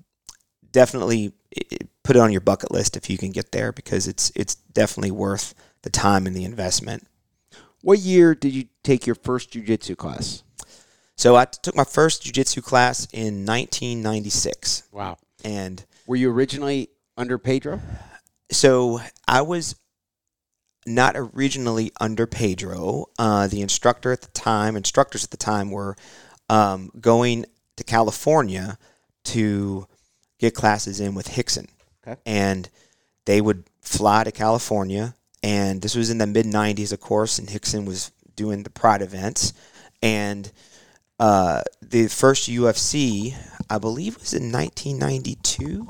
definitely put it on your bucket list if you can get there because it's it's definitely worth the time and the investment. What year did you take your first jujitsu class? So I took my first jujitsu class in 1996, Wow. and Were you originally under Pedro? so I was not originally under Pedro. Uh, the instructor at the time, instructors at the time, were um, going to California to get classes in with Rickson, Okay. and they would fly to California. And this was in the mid '90s, of course, and Rickson was doing the Pride events, and uh, the first UFC, I believe, was in 1992.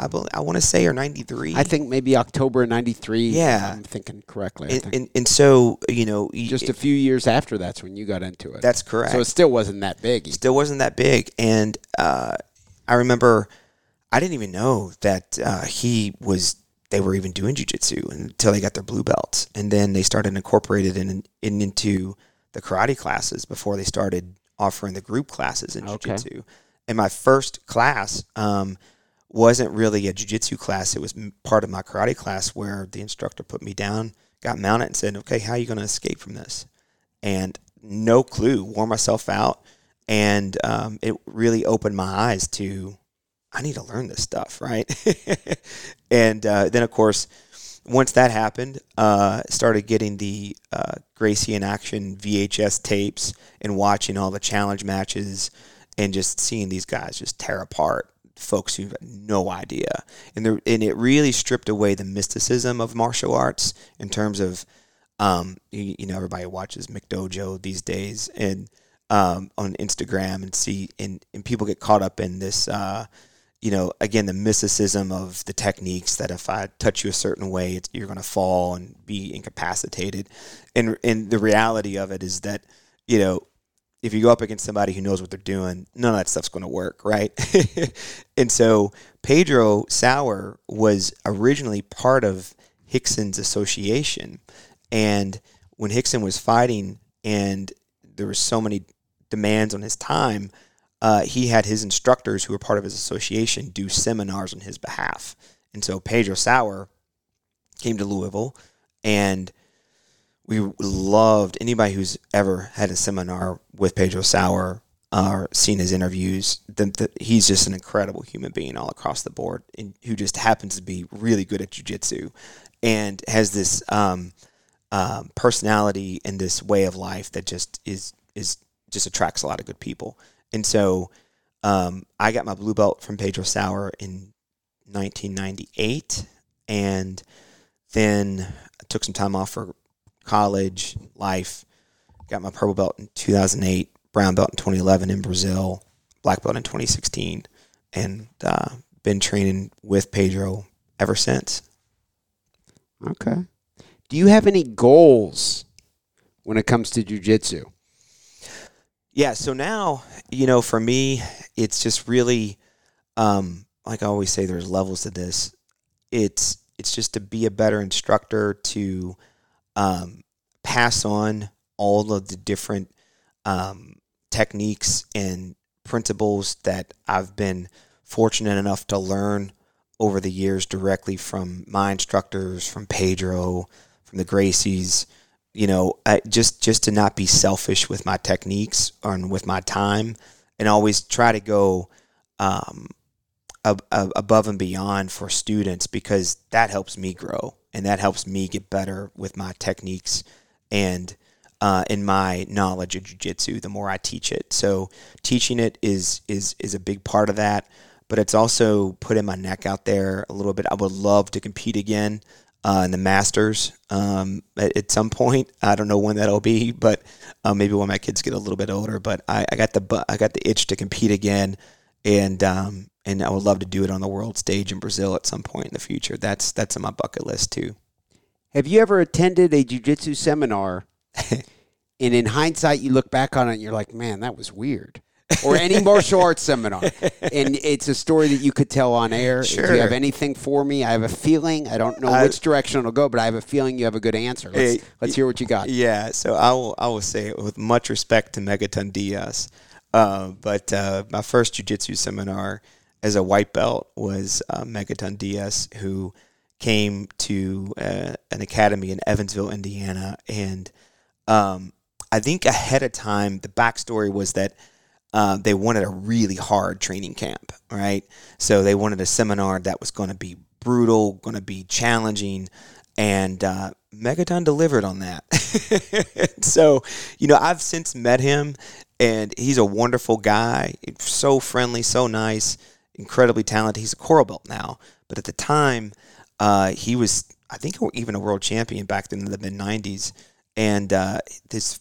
I believe, I want to say or 93. I think maybe October of 93. Yeah. I'm thinking correctly. I and, think. and, and so you know Just a few years after that's when you got into it. that's correct So it still wasn't that big. still wasn't that big and uh, i remember i didn't even know that uh, he was they were even doing jiu-jitsu until they got their blue belts. And then they started incorporated in, in into the karate classes before they started offering the group classes in Okay. jiu-jitsu. And my first class um, wasn't really a jiu-jitsu class. It was part of my karate class where the instructor put me down got mounted and said okay how are you going to escape from this? And no clue wore myself out and um, it really opened my eyes to i need to learn this stuff right? And uh, then of course once that happened uh, started getting the uh, gracie in action vhs tapes and watching all the challenge matches and just seeing these guys just tear apart folks who had no idea. And, there, and it really stripped away the mysticism of martial arts in terms of um, you, you know, everybody watches McDojo these days and um, on Instagram and see and, and people get caught up in this, uh, you know, again the mysticism of the techniques that if I touch you a certain way, you're going to fall and be incapacitated, and and the reality of it is that you know. If you go up against somebody who knows what they're doing, none of that stuff's going to work, right? and so Pedro Sauer was originally part of Rickson's association, and when Rickson was fighting and there were so many demands on his time, uh, he had his instructors who were part of his association do seminars on his behalf. And so Pedro Sauer came to Louisville and we loved anybody who's ever had a seminar with Pedro Sauer or seen his interviews. The, the, he's just an incredible human being all across the board, and who just happens to be really good at jujitsu, and has this um, um, personality and this way of life that just is is just attracts a lot of good people. And so um, I got my blue belt from Pedro Sauer in 1998, and then I took some time off for college life. Got my purple belt in 2008, brown belt in 2011 in Brazil, black belt in 2016, and uh, been training with Pedro ever since. Okay. Do you have any goals when it comes to jujitsu? Yeah, so now, you know, for me, it's just really um, like I always say there's levels to this. It's it's just to be a better instructor to um, pass on all of the different um, techniques and principles that I've been fortunate enough to learn over the years directly from my instructors, from Pedro, from the Gracies, you know, I, just just to not be selfish with my techniques and with my time, and always try to go um, ab- ab- above and beyond for students because that helps me grow and that helps me get better with my techniques and uh, in my knowledge of jujitsu, the more I teach it. So teaching it is is is a big part of that. But it's also putting my neck out there a little bit. I would love to compete again uh, in the Masters um, at, at, some point. I don't know when that'll be, but uh, maybe when my kids get a little bit older. But I, I got the I got the itch to compete again, and um, and I would love to do it on the world stage in Brazil at some point in the future. That's that's on my bucket list too. Have you ever attended a jujitsu seminar? and in hindsight, you look back on it and you're like, man, that was weird or any martial arts seminar. And it's a story that you could tell on air. Sure. Do you have anything for me? I have a feeling. I don't know which direction it'll go, but I have a feeling you have a good answer. Let's, hey, let's hear what you got. Yeah. So I will, I will say it with much respect to Megaton Dias. Uh, but uh, my first jiu-jitsu seminar as a white belt was uh, Megaton Dias, who came to uh, an academy in Evansville, Indiana. And um, I think ahead of time, the backstory was that – uh, they wanted a really hard training camp, right? So they wanted a seminar that was going to be brutal, going to be challenging, and uh, Megaton delivered on that. so, you know, I've since met him, and he's a wonderful guy, so friendly, so nice, incredibly talented. He's a coral belt now, but at the time, uh, he was, I think, even a world champion back in the mid '90s, and uh, this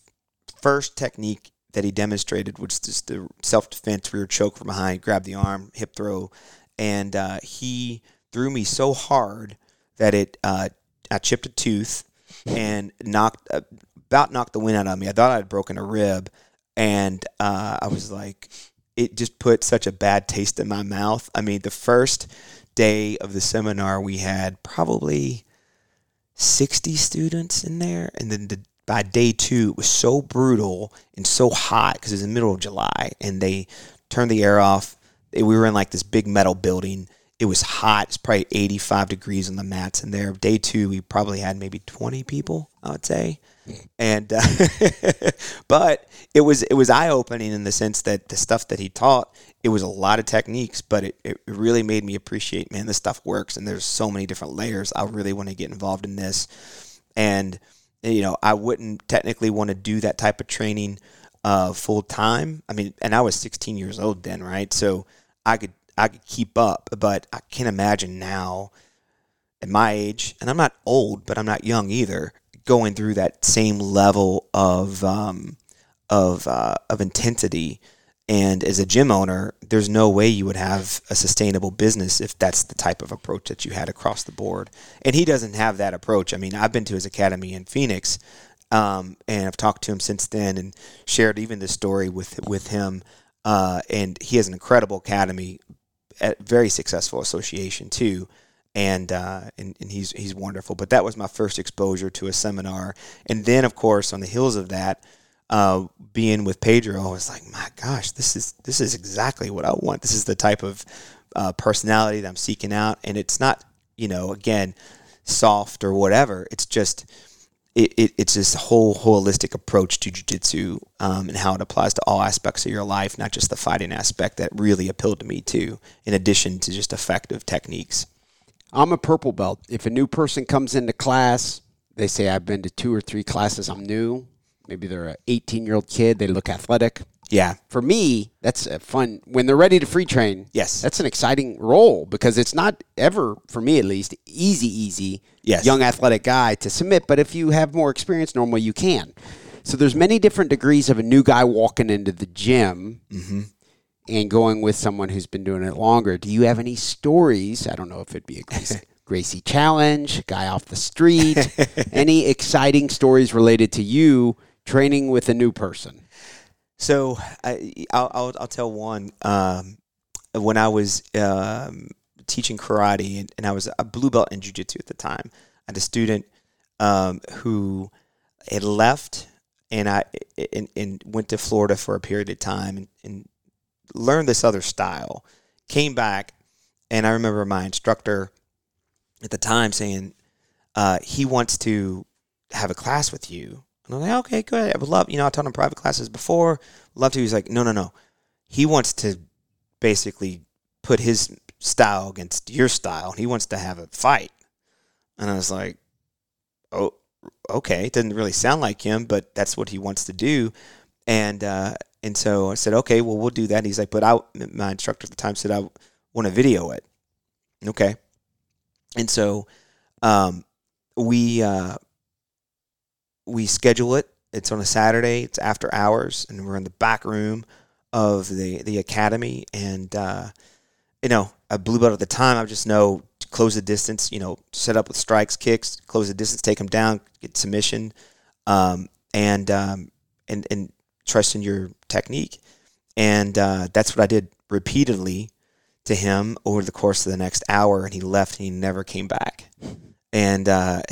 first technique that he demonstrated was just the self defense rear choke from behind, grab the arm, hip throw, and uh, he threw me so hard that it uh, I chipped a tooth and knocked uh, about knocked the wind out of me. I thought I'd broken a rib, and uh, I was like, it just put such a bad taste in my mouth. I mean, the first day of the seminar, we had probably 60 students in there, and then the by day two, it was so brutal and so hot because it was the middle of July, and they turned the air off. We were in like this big metal building. It was hot. It's probably 85 degrees on the mats in there. Day two, we probably had maybe 20 people, I would say. And uh, but it was it was eye opening in the sense that the stuff that he taught it was a lot of techniques, but it, it really made me appreciate man this stuff works and there's so many different layers. I really want to get involved in this, and you know, I wouldn't technically want to do that type of training uh, full time. I mean, and I was 16 years old then, right? So I could I could keep up, but I can't imagine now at my age, and I'm not old, but I'm not young either, going through that same level of um, of uh, of intensity and as a gym owner, there's no way you would have a sustainable business if that's the type of approach that you had across the board. And he doesn't have that approach. I mean, I've been to his academy in Phoenix, um, and I've talked to him since then and shared even this story with with him. Uh, and he has an incredible academy, a very successful association too. And, uh, and and he's he's wonderful. But that was my first exposure to a seminar, and then of course on the heels of that, uh, being with Pedro, I was like, my gosh, this is this is exactly what I want. This is the type of uh, personality that I'm seeking out, and it's not, you know, again, soft or whatever. It's just it, it, it's this whole holistic approach to jujitsu um, and how it applies to all aspects of your life, not just the fighting aspect that really appealed to me too. In addition to just effective techniques. I'm a purple belt. If a new person comes into class, they say I've been to two or three classes. I'm new maybe they're an 18 year old kid. They look athletic. Yeah. For me, that's a fun when they're ready to free train. Yes. That's an exciting role because it's not ever, for me at least, easy, easy. Yes. Young athletic guy to submit. But if you have more experience, normally you can. So there's many different degrees of a new guy walking into the gym. Mm-hmm. And going with someone who's been doing it longer. Do you have any stories? I don't know if it'd be a Gracie, Gracie challenge, guy off the street, any exciting stories related to you training with a new person? So I, will I'll, I'll tell one. Um, when I was um, teaching karate and, and, I was a blue belt in jujitsu at the time, I had a student um, who had left and I and, and, went to Florida for a period of time and, and learned this other style. Came back and I remember my instructor at the time saying uh, he wants to have a class with you and I'm like, okay, good. I would love, you know, I taught him private classes before. Love to. He's like, no, no, no. He wants to basically put his style against your style. He wants to have a fight. And I was like, oh, okay, it doesn't really sound like him, but that's what he wants to do. And uh, and so I said, okay, well, we'll do that. He's like, but I, my instructor at the time said, I want to video it. Okay. And so um, we uh, we schedule it. It's on a Saturday. It's after hours, and we're in the back room of the the academy. And uh, you know, a blue belt at the time. I just know close the distance. You know, set up with strikes, kicks, close the distance, take them down, get submission, um, and um, and and trust in your technique. And uh, that's what I did repeatedly to him over the course of the next hour. And he left and he never came back. And uh,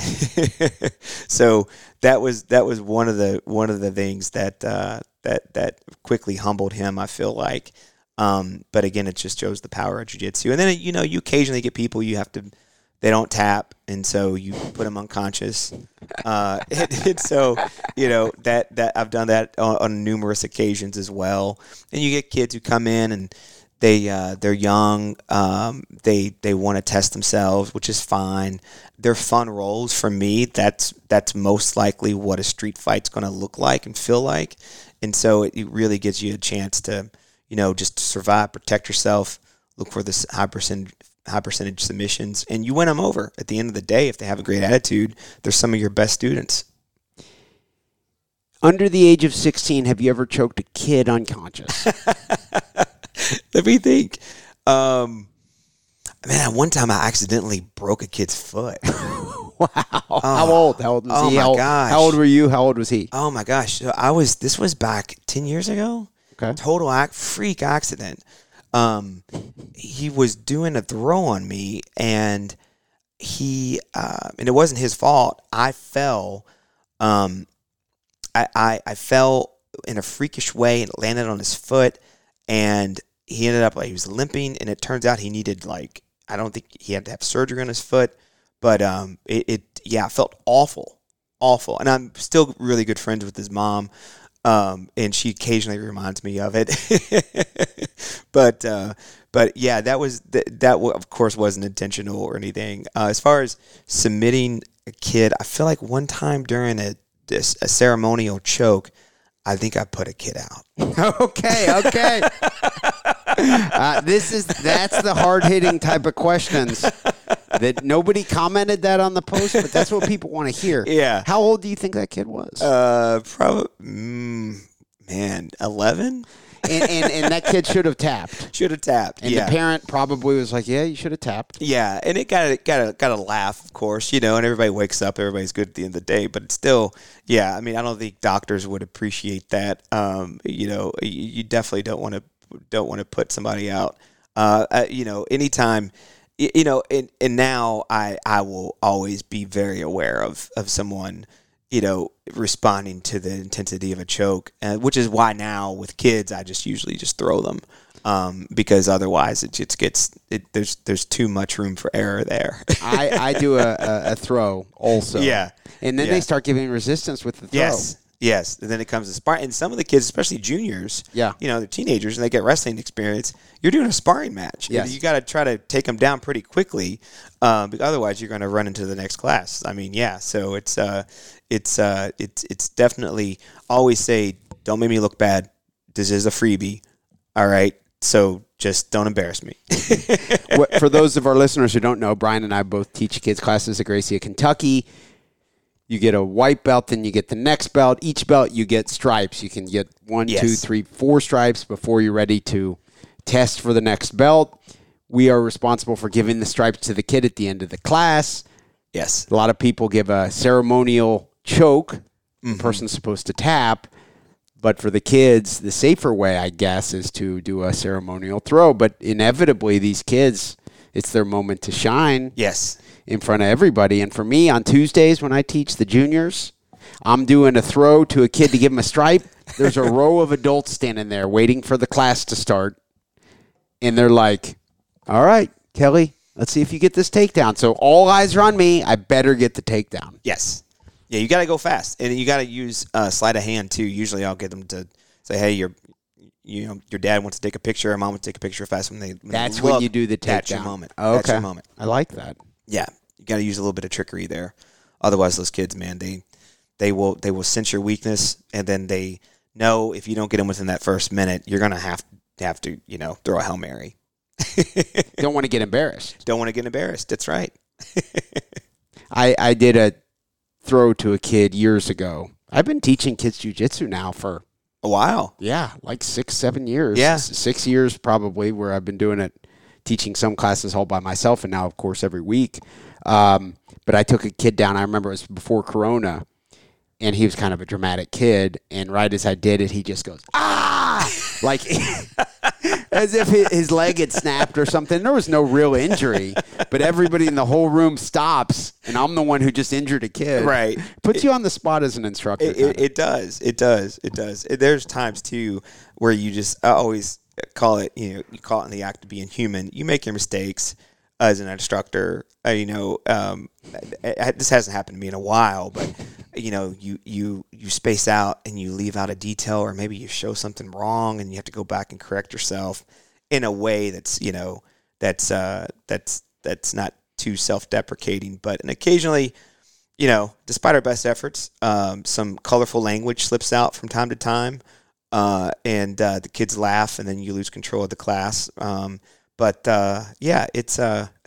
so that was that was one of the one of the things that uh, that that quickly humbled him. I feel like, um, but again, it just shows the power of jujitsu. And then you know you occasionally get people you have to they don't tap, and so you put them unconscious. Uh, and, and so you know that that I've done that on, on numerous occasions as well. And you get kids who come in and they uh, they're young, um, they they want to test themselves, which is fine. They're fun roles for me. That's that's most likely what a street fight's going to look like and feel like, and so it, it really gives you a chance to you know just survive, protect yourself, look for this high percent high percentage submissions, and you win them over. At the end of the day, if they have a great attitude, they're some of your best students. Under the age of 16, have you ever choked a kid unconscious? Let me think. Um, man, one time I accidentally broke a kid's foot. wow. How old? How old was Oh he? my how, gosh. how old were you? How old was he? Oh my gosh! So I was. This was back ten years ago. Okay. Total act freak accident. Um, he was doing a throw on me, and he uh, and it wasn't his fault. I fell. Um, I, I I fell in a freakish way and landed on his foot, and he ended up like he was limping, and it turns out he needed like I don't think he had to have surgery on his foot, but um, it, it yeah, felt awful, awful, and I'm still really good friends with his mom. Um, and she occasionally reminds me of it, but uh, but yeah, that was that, that of course wasn't intentional or anything. Uh, as far as submitting a kid, I feel like one time during a this, a ceremonial choke, I think I put a kid out. okay, okay. uh, this is that's the hard hitting type of questions that nobody commented that on the post, but that's what people want to hear. Yeah. How old do you think that kid was? Uh, probably mm, man, eleven and, and and that kid should have tapped. should have tapped. And yeah. the parent probably was like, "Yeah, you should have tapped." Yeah, and it got a, got a, got a laugh, of course, you know, and everybody wakes up, everybody's good at the end of the day, but it's still, yeah, I mean, I don't think doctors would appreciate that. Um, you know, you, you definitely don't want to don't want to put somebody out. Uh, uh, you know, anytime, you know, and, and now I I will always be very aware of of someone, you know, responding to the intensity of a choke, uh, which is why now with kids I just usually just throw them. Um, because otherwise it just gets it, there's there's too much room for error there. I, I do a, a, a throw also. Yeah. And then Yeah. they start giving resistance with the throw. Yes. Yes. And then it comes to sparring. And some of the kids, especially juniors, Yeah. you know, they're teenagers and they get wrestling experience. You're doing a sparring match. Yes. You got to try to take them down pretty quickly. Um, because otherwise, you're going to run into the next class. I mean, yeah. So it's, uh, it's, uh, it's, it's definitely always say, don't make me look bad. This is a freebie. All right. So just don't embarrass me. For those of our listeners who don't know, Brian and I both teach kids classes at Gracie, Kentucky. You get a white belt, then you get the next belt. Each belt, you get stripes. You can get one, Yes. two, three, four stripes before you're ready to test for the next belt. We are responsible for giving the stripes to the kid at the end of the class. yes. A lot of people give a ceremonial choke. The mm-hmm. person's supposed to tap. But for the kids, the safer way, I guess, is to do a ceremonial throw. But inevitably, these kids, it's their moment to shine Yes. in front of everybody. And for me, on Tuesdays when I teach the juniors, I'm doing a throw to a kid to give him a stripe. There's a row of adults standing there waiting for the class to start. And they're like, all right, Kelly, let's see if you get this takedown. So all eyes are on me. I better get the takedown. Yes. Yeah, you got to go fast, and you got to use uh, sleight of hand too. Usually, I'll get them to say, "Hey, your, you know, your dad wants to take a picture, or mom wants to take a picture fast." When they, when they That's when you do the takedown. That's your moment. Okay. That's your moment. I like that. Yeah, you got to use a little bit of trickery there. Otherwise, those kids, man, they they will they will sense your weakness, and then they know if you don't get them within that first minute, you're gonna have have to you know throw a hail mary. Don't want to get embarrassed. Don't want to get embarrassed. That's right. I, I did a throw to a kid years ago. I've been teaching kids jujitsu now for A while. yeah, like six, seven years. Yeah. Six years probably, where I've been doing it, teaching some classes all by myself, and now, of course, every week. Um, but I took a kid down. I remember it was before Corona, and he was kind of a dramatic kid. And right as I did it, he just goes ah, like as if his leg had snapped or something. There was no real injury, but everybody in the whole room stops, and I'm the one who just injured a kid. Right. puts you on the spot as an instructor. It, it, it does. It does. It does. It- there's times too where you just I always call it. You know, you call it in the act of being human. You make your mistakes as an instructor. Uh, you know, um, I- I- this hasn't happened to me in a while, but you know, you you you space out and you leave out a detail, or maybe you show something wrong, and you have to go back and correct yourself in a way that's you know that's uh, that's that's not too self-deprecating, but and occasionally you know, despite our best efforts, um, some colorful language slips out from time to time, uh, and uh, the kids laugh, and then you lose control of the class. Um, but uh, yeah, it's uh,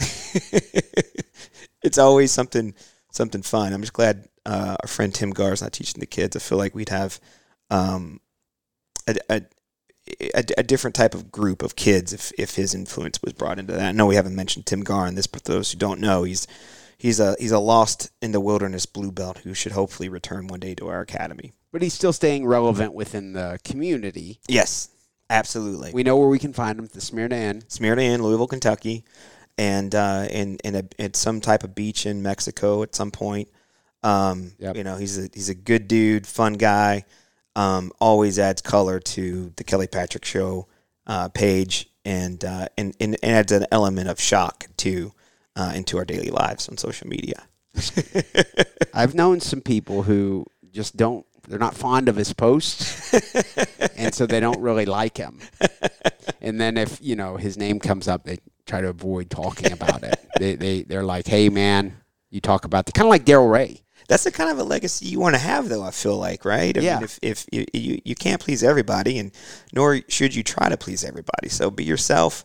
it's always something something fun. I'm just glad uh, our friend Tim Gar is not teaching the kids. I feel like we'd have um, a, a a, a different type of group of kids if, if his influence was brought into that. I know we haven't mentioned Tim Gar in this, but for those who don't know, he's he's a he's a lost in the wilderness blue belt who should hopefully return one day to our academy. but he's still staying relevant within the community. Yes, absolutely. We know where we can find him at the Smyrna Inn. Smyrna Inn, Louisville, Kentucky, and uh, in in a, at some type of beach in Mexico at some point. Um, Yep. You know, he's a he's a good dude, fun guy. Um, always adds color to the Kelly Patrick Show uh, page, and, uh, and and and adds an element of shock too uh, into our daily lives on social media. I've known some people who just don't. They're not fond of his posts, and so they don't really like him. And then if you know his name comes up, they try to avoid talking about it. They they they're like, "Hey, man, you talk about the kind of like Daryl Ray." That's the kind of a legacy you want to have, though. I feel like, right? I Yeah. Mean, if if you, you you can't please everybody, and nor should you try to please everybody. So be yourself,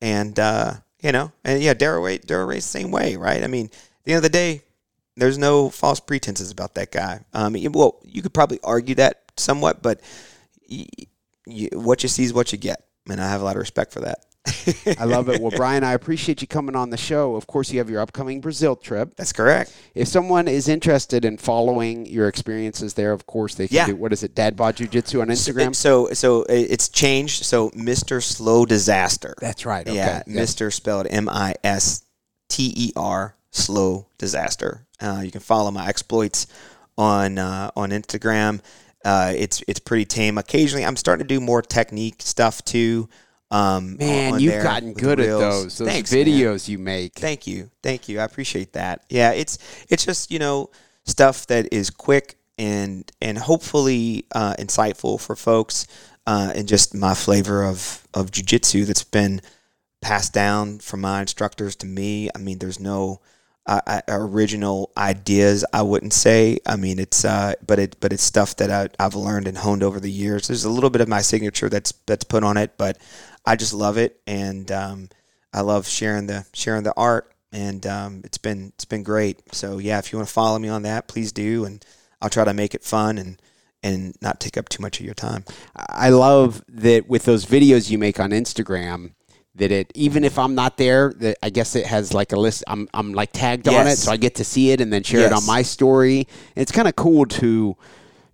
and uh, you know, and yeah, Ray, Daryl Ray's the same way, right? I mean, at the end of the day, there's no false pretenses about that guy. Um, well, you could probably argue that somewhat, but y y what you see is what you get, and I have a lot of respect for that. I love it. Well, Brian, I appreciate you coming on the show. Of course, you have your upcoming Brazil trip. That's correct. If someone is interested in following your experiences there, of course they can Yeah. do. What is it, Dad Bod Jiu Jitsu on Instagram? So so it's changed. So Mr. Slow Disaster. That's right. Okay. Yeah, Yeah. Mr. spelled M I S T E R, slow disaster. Uh, you can follow my exploits on uh, on Instagram. Uh, it's it's pretty tame. Occasionally, I'm starting to do more technique stuff too. Um, Man, you've gotten good at those. Those Thanks, man. videos you make. Thank you, thank you. I appreciate that. Yeah, it's it's just you know stuff that is quick and and hopefully uh, insightful for folks, uh, and just my flavor of of jujitsu that's been passed down from my instructors to me. I mean, there's no uh, uh, original ideas. I wouldn't say. I mean, it's uh, but it but it's stuff that I, I've learned and honed over the years. There's a little bit of my signature that's that's put on it, but I just love it, and um, I love sharing the sharing the art, and um, it's been it's been great. So yeah, if you want to follow me on that, please do, and I'll try to make it fun and and not take up too much of your time. I love that with those videos you make on Instagram. That it even if I'm not there, that I guess it has like a list. I'm I'm like tagged on it, so I get to see it and then share it on my story. And it's kind of cool to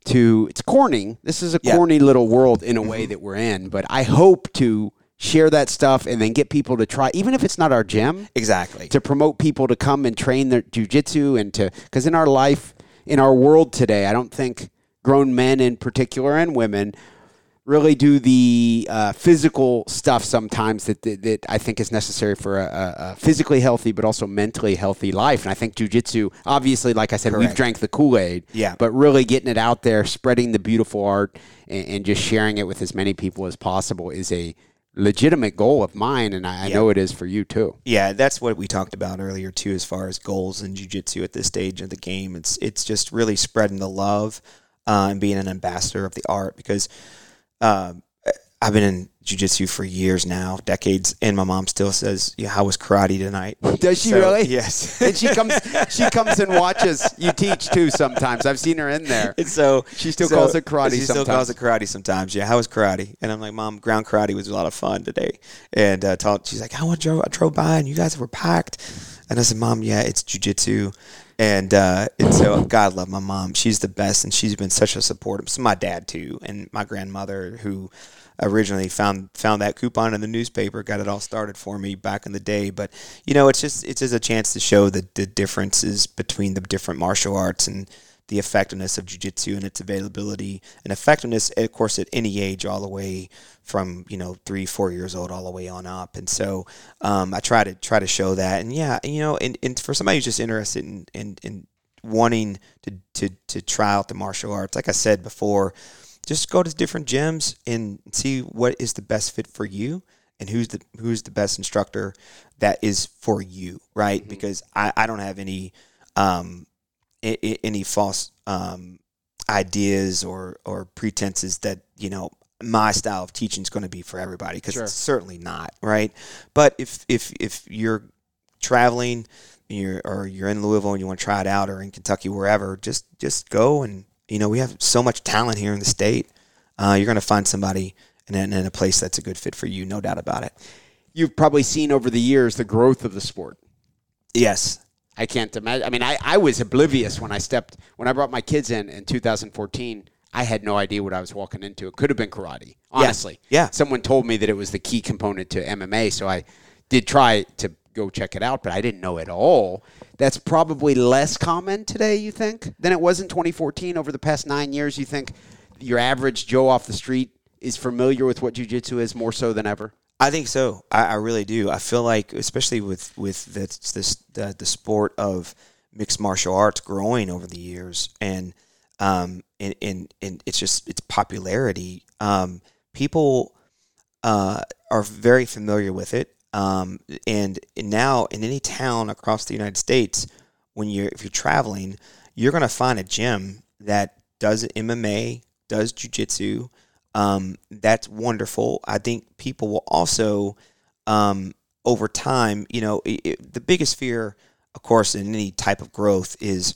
to it's corning. This is a Yeah. corny little world in a way mm-hmm. that we're in, but I hope to share that stuff and then get people to try, even if it's not our gym, Exactly. to promote people to come and train their jujitsu and to because in our life, in our world today, I don't think grown men in particular and women really do the uh, physical stuff sometimes that, that that I think is necessary for a, a, physically healthy but also mentally healthy life. And I think jujitsu, obviously, like I said, we've drank the Kool Aid. Yeah. But really getting it out there, spreading the beautiful art, and, and just sharing it with as many people as possible is a legitimate goal of mine, and I, I know it is for you too. Yeah, that's what we talked about earlier too, as far as goals in jujitsu at this stage of the game. It's it's just really spreading the love uh, and being an ambassador of the art because um, I've been in jujitsu for years now, decades, and my mom still says, "Yeah, how was karate tonight?" Does she So, really? Yes. and she comes, she comes and watches you teach too. Sometimes I've seen her in there. And so She still calls it karate She still calls it karate sometimes. Yeah, how was karate? And I'm like, Mom, ground karate was a lot of fun today. And uh, taught, she's like, I drove, I drove by and you guys were packed. And I said, Mom, yeah, it's jujitsu. And uh, and so God love my mom. She's the best, and she's been such a support. So my dad too, and my grandmother who originally found found that coupon in the newspaper, got it all started for me back in the day. But you know, it's just it's just a chance to show the the differences between the different martial arts and the effectiveness of jiu-jitsu and its availability and effectiveness of course at any age all the way from you know three four years old all the way on up. And so um, i try to try to show that. And yeah you know and, and for somebody who's just interested in, in, in wanting to, to, to try out the martial arts like i said before just go to different gyms and see what is the best fit for you and who's the who's the best instructor that is for you right? Because I, I don't have any um, any false um, ideas or or pretenses that you know my style of teaching is going to be for everybody because Sure. it's certainly not right. But if if if you're traveling, you're or you're in Louisville and you want to try it out, or in Kentucky, wherever, just just go and you know we have so much talent here in the state. Uh, you're going to find somebody and in a place that's a good fit for you, no doubt about it. You've probably seen over the years the growth of the sport. Yes, I can't imagine. I mean, I, I was oblivious when I stepped when I brought my kids in in 2014. I had no idea what I was walking into. It could have been karate, honestly. Yeah. Someone told me that it was the key component to MMA, so I did try to go check it out, but I didn't know at all. That's probably less common today, you think, than it was in 2014. Over the past nine years, you think your average Joe off the street is familiar with what jujitsu is more so than ever? I think so. I, I really do. I feel like, especially with with this, this the the sport of mixed martial arts growing over the years, and um, and and, and it's just its popularity. Um, people uh, are very familiar with it, um, and, and now in any town across the United States, when you're if you're traveling, you're going to find a gym that does MMA, does jujitsu. Um, that's wonderful. I think people will also, um, over time, you know, i i the biggest fear, of course, in any type of growth is,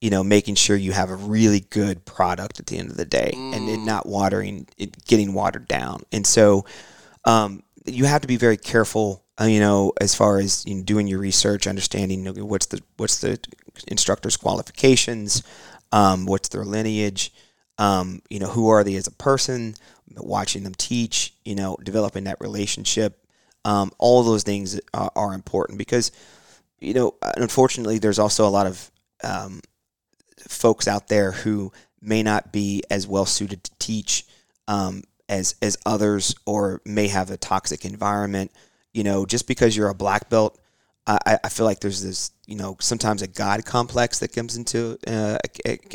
you know, making sure you have a really good product at the end of the day and it not watering, it getting watered down. And so, um, you have to be very careful, uh, you know, as far as you know, doing your research, understanding you know, what's the what's the instructor's qualifications, um, what's their lineage, um, you know, who are they as a person, watching them teach, you know, developing that relationship. Um, all those things are, are important because, you know, unfortunately, there's also a lot of um, folks out there who may not be as well suited to teach um, as as others, or may have a toxic environment. You know, just because you're a black belt, I, I feel like there's this, you know, sometimes a god complex that comes into, uh,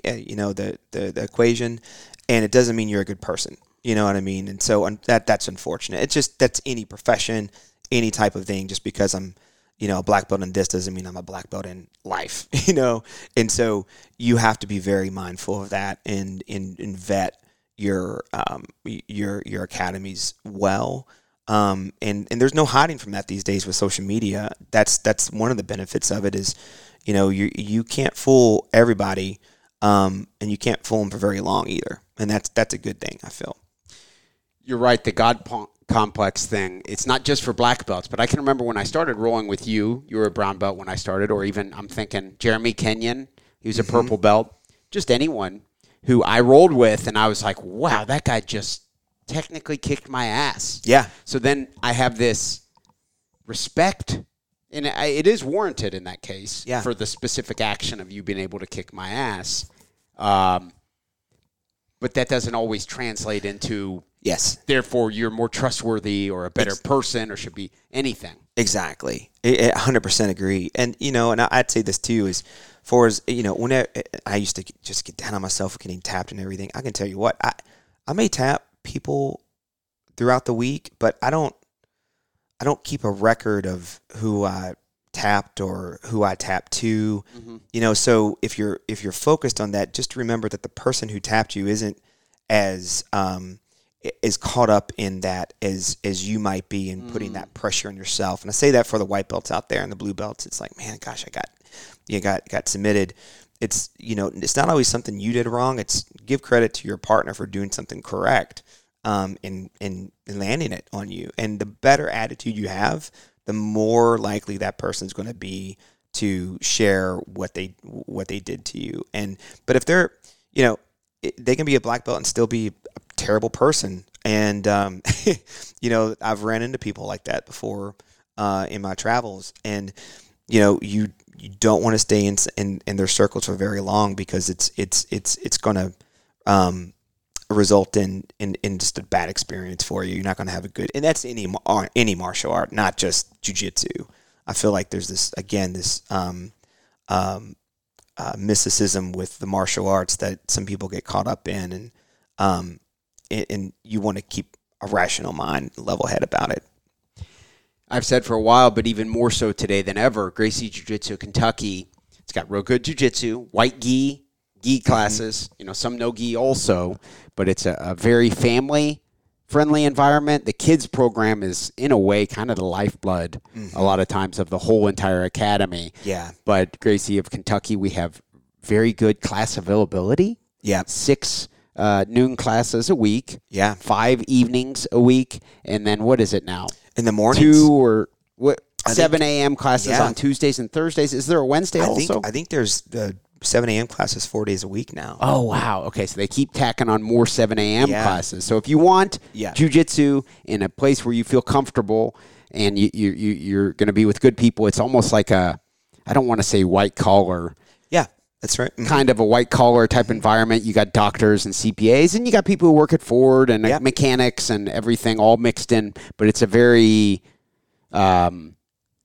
you know, the, the the equation, and it doesn't mean you're a good person. You know what I mean? And so that that's unfortunate. It's just that's any profession, any type of thing. Just because I'm, you know, a black belt in this doesn't mean I'm a black belt in life. You know, and so you have to be very mindful of that and and, and vet your um your your academies well. Um, and and there's no hiding from that these days with social media. That's that's one of the benefits of it is, you know, you you can't fool everybody, um, and you can't fool them for very long either. And that's that's a good thing. I feel. you're right. The God po- complex thing. It's not just for black belts, but I can remember when I started rolling with you. You were a brown belt when I started, or even I'm thinking Jeremy Kenyon. He was a purple belt. Just anyone who I rolled with, and I was like, wow, that guy just technically kicked my ass. Yeah. So then I have this respect, and I, it is warranted in that case Yeah. for the specific action of you being able to kick my ass. Um, but that doesn't always translate into Yes. therefore you're more trustworthy or a better person or should be anything. Exactly. I- I 100% agree. And, you know, and I'd say this too is for as, you know, when I, I used to just get down on myself for getting tapped and everything, I can tell you what, I, I may tap people throughout the week, but I don't, I don't keep a record of who I tapped or who I tapped to. You know, so if you're if you're focused on that, just remember that the person who tapped you isn't as um, is caught up in that as as you might be in putting that pressure on yourself. And I say that for the white belts out there and the blue belts. It's like, man, gosh, I got you got got submitted. It's you know, it's not always something you did wrong. It's give credit to your partner for doing something correct um, and, and and landing it on you. And the better attitude you have, the more likely that person's going to be to share what they what they did to you. And but if they're you know it, they can be a black belt and still be a terrible person. And um, you know I've ran into people like that before uh, in my travels, and you know you you don't want to stay in, in in their circles for very long because it's it's it's it's going to um, result in, in in just a bad experience for you. You're not going to have a good, and that's any any martial art, not just jujitsu. I feel like there's this again this um, um, uh, mysticism with the martial arts that some people get caught up in, and um, and, and you want to keep a rational mind, level head about it. I've said for a while, but even more so today than ever, Gracie Jiu Jitsu Kentucky. It's got real good jiu-jitsu, white gi, gi classes, you know, some no gi also, but it's a, a very family friendly environment. The kids program is in a way kind of the lifeblood a lot of times of the whole entire academy. Yeah, But Gracie of Kentucky, we have very good class availability. yeah, Six uh, noon classes a week, yeah. five evenings a week, and then what is it now? In the mornings, two or what I seven a.m. classes Yeah. on Tuesdays and Thursdays. Is there a Wednesday I also? think I think there's the seven a.m. classes four days a week now. oh wow. Okay, so they keep tacking on more seven a.m. Yeah. classes. So if you want Yeah. jujitsu in a place where you feel comfortable and you, you, you you're going to be with good people, it's almost like a I don't want to say white collar. Yeah, that's right. Mhm. Kind of a white collar type environment. You got doctors and CPAs, and you got people who work at Ford and mechanics and everything all mixed in. But it's a very um,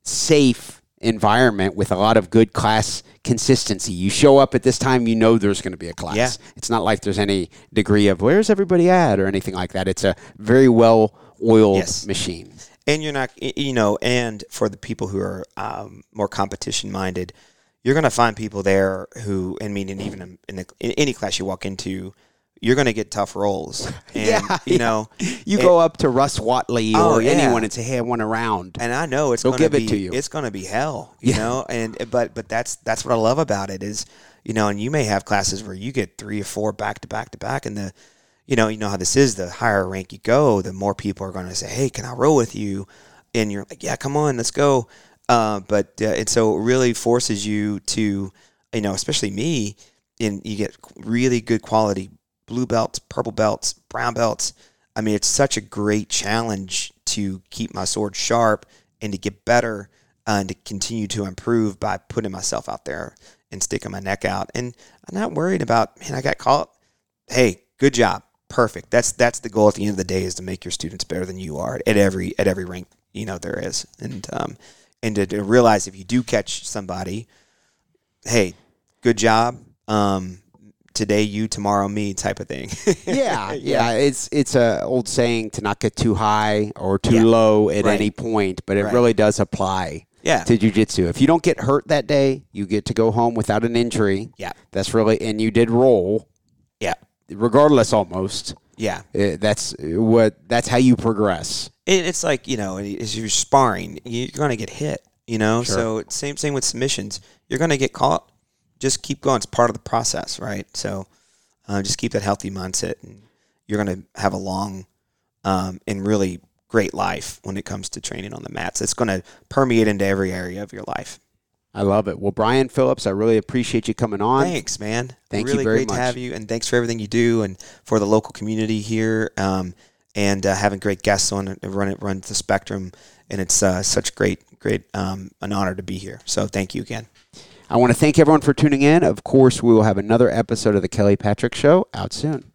safe environment with a lot of good class consistency. You show up at this time, you know there's going to be a class. Yeah. It's not like there's any degree of where's everybody at or anything like that. It's a very well oiled Yes. machine. and you're not you know and for the people who are um, more competition minded you're going to find people there who i mean and even in, in, the, in any class you walk into you're going to get tough roles and Yeah, you know You it- go up to Russ Watley Oh, or yeah. anyone and say, "Hey, I want a round." and I know it's going to give be it to you. it's going to be hell, you Yeah. know. And but but that's that's what I love about it is you know, and you may have classes where you get three or four back to back to back, and the you know you know how this is. The higher rank you go, the more people are going to say, "Hey, can I roll with you?" And you're like, "Yeah, come on, let's go." Uh, but uh, and so it really forces you to you know, especially me, and you get really good quality blue belts, purple belts, brown belts. I mean, it's such a great challenge to keep my sword sharp and to get better uh, and to continue to improve by putting myself out there and sticking my neck out. And I'm not worried about, man, I got caught. Hey, good job. Perfect. That's that's the goal at the end of the day is to make your students better than you are at every at every rank you know there is. And um and to, to realize if you do catch somebody, hey, good job. Um today you, tomorrow me type of thing. yeah, yeah. It's it's a old saying to not get too high or too Yeah. low at Right. any point, but it Right. really does apply Yeah. to jujitsu. If you don't get hurt that day, you get to go home without an injury. Yeah. That's really and you did roll, Yeah. regardless almost. Yeah. Uh, That's what that's how you progress. It, it's like you know as you're sparring. You're going to get hit you know? Sure. so same same with submissions. You're going to get caught. Just keep going. It's part of the process right? So uh, just keep that healthy mindset and you're going to have a long um, and really great life when it comes to training on the mats. It's going to permeate into every area of your life. I love it. Well, Brian Phillips, I really appreciate you coming on. thanks man. Thank you very great much. to have you and thanks for everything you do and for the local community here. Um, and uh, having great guests on it run it run the spectrum and it's uh, such great great um, an honor to be here so thank you again I want to thank everyone for tuning in. Of course, we will have another episode of the Kelly Patrick Show out soon.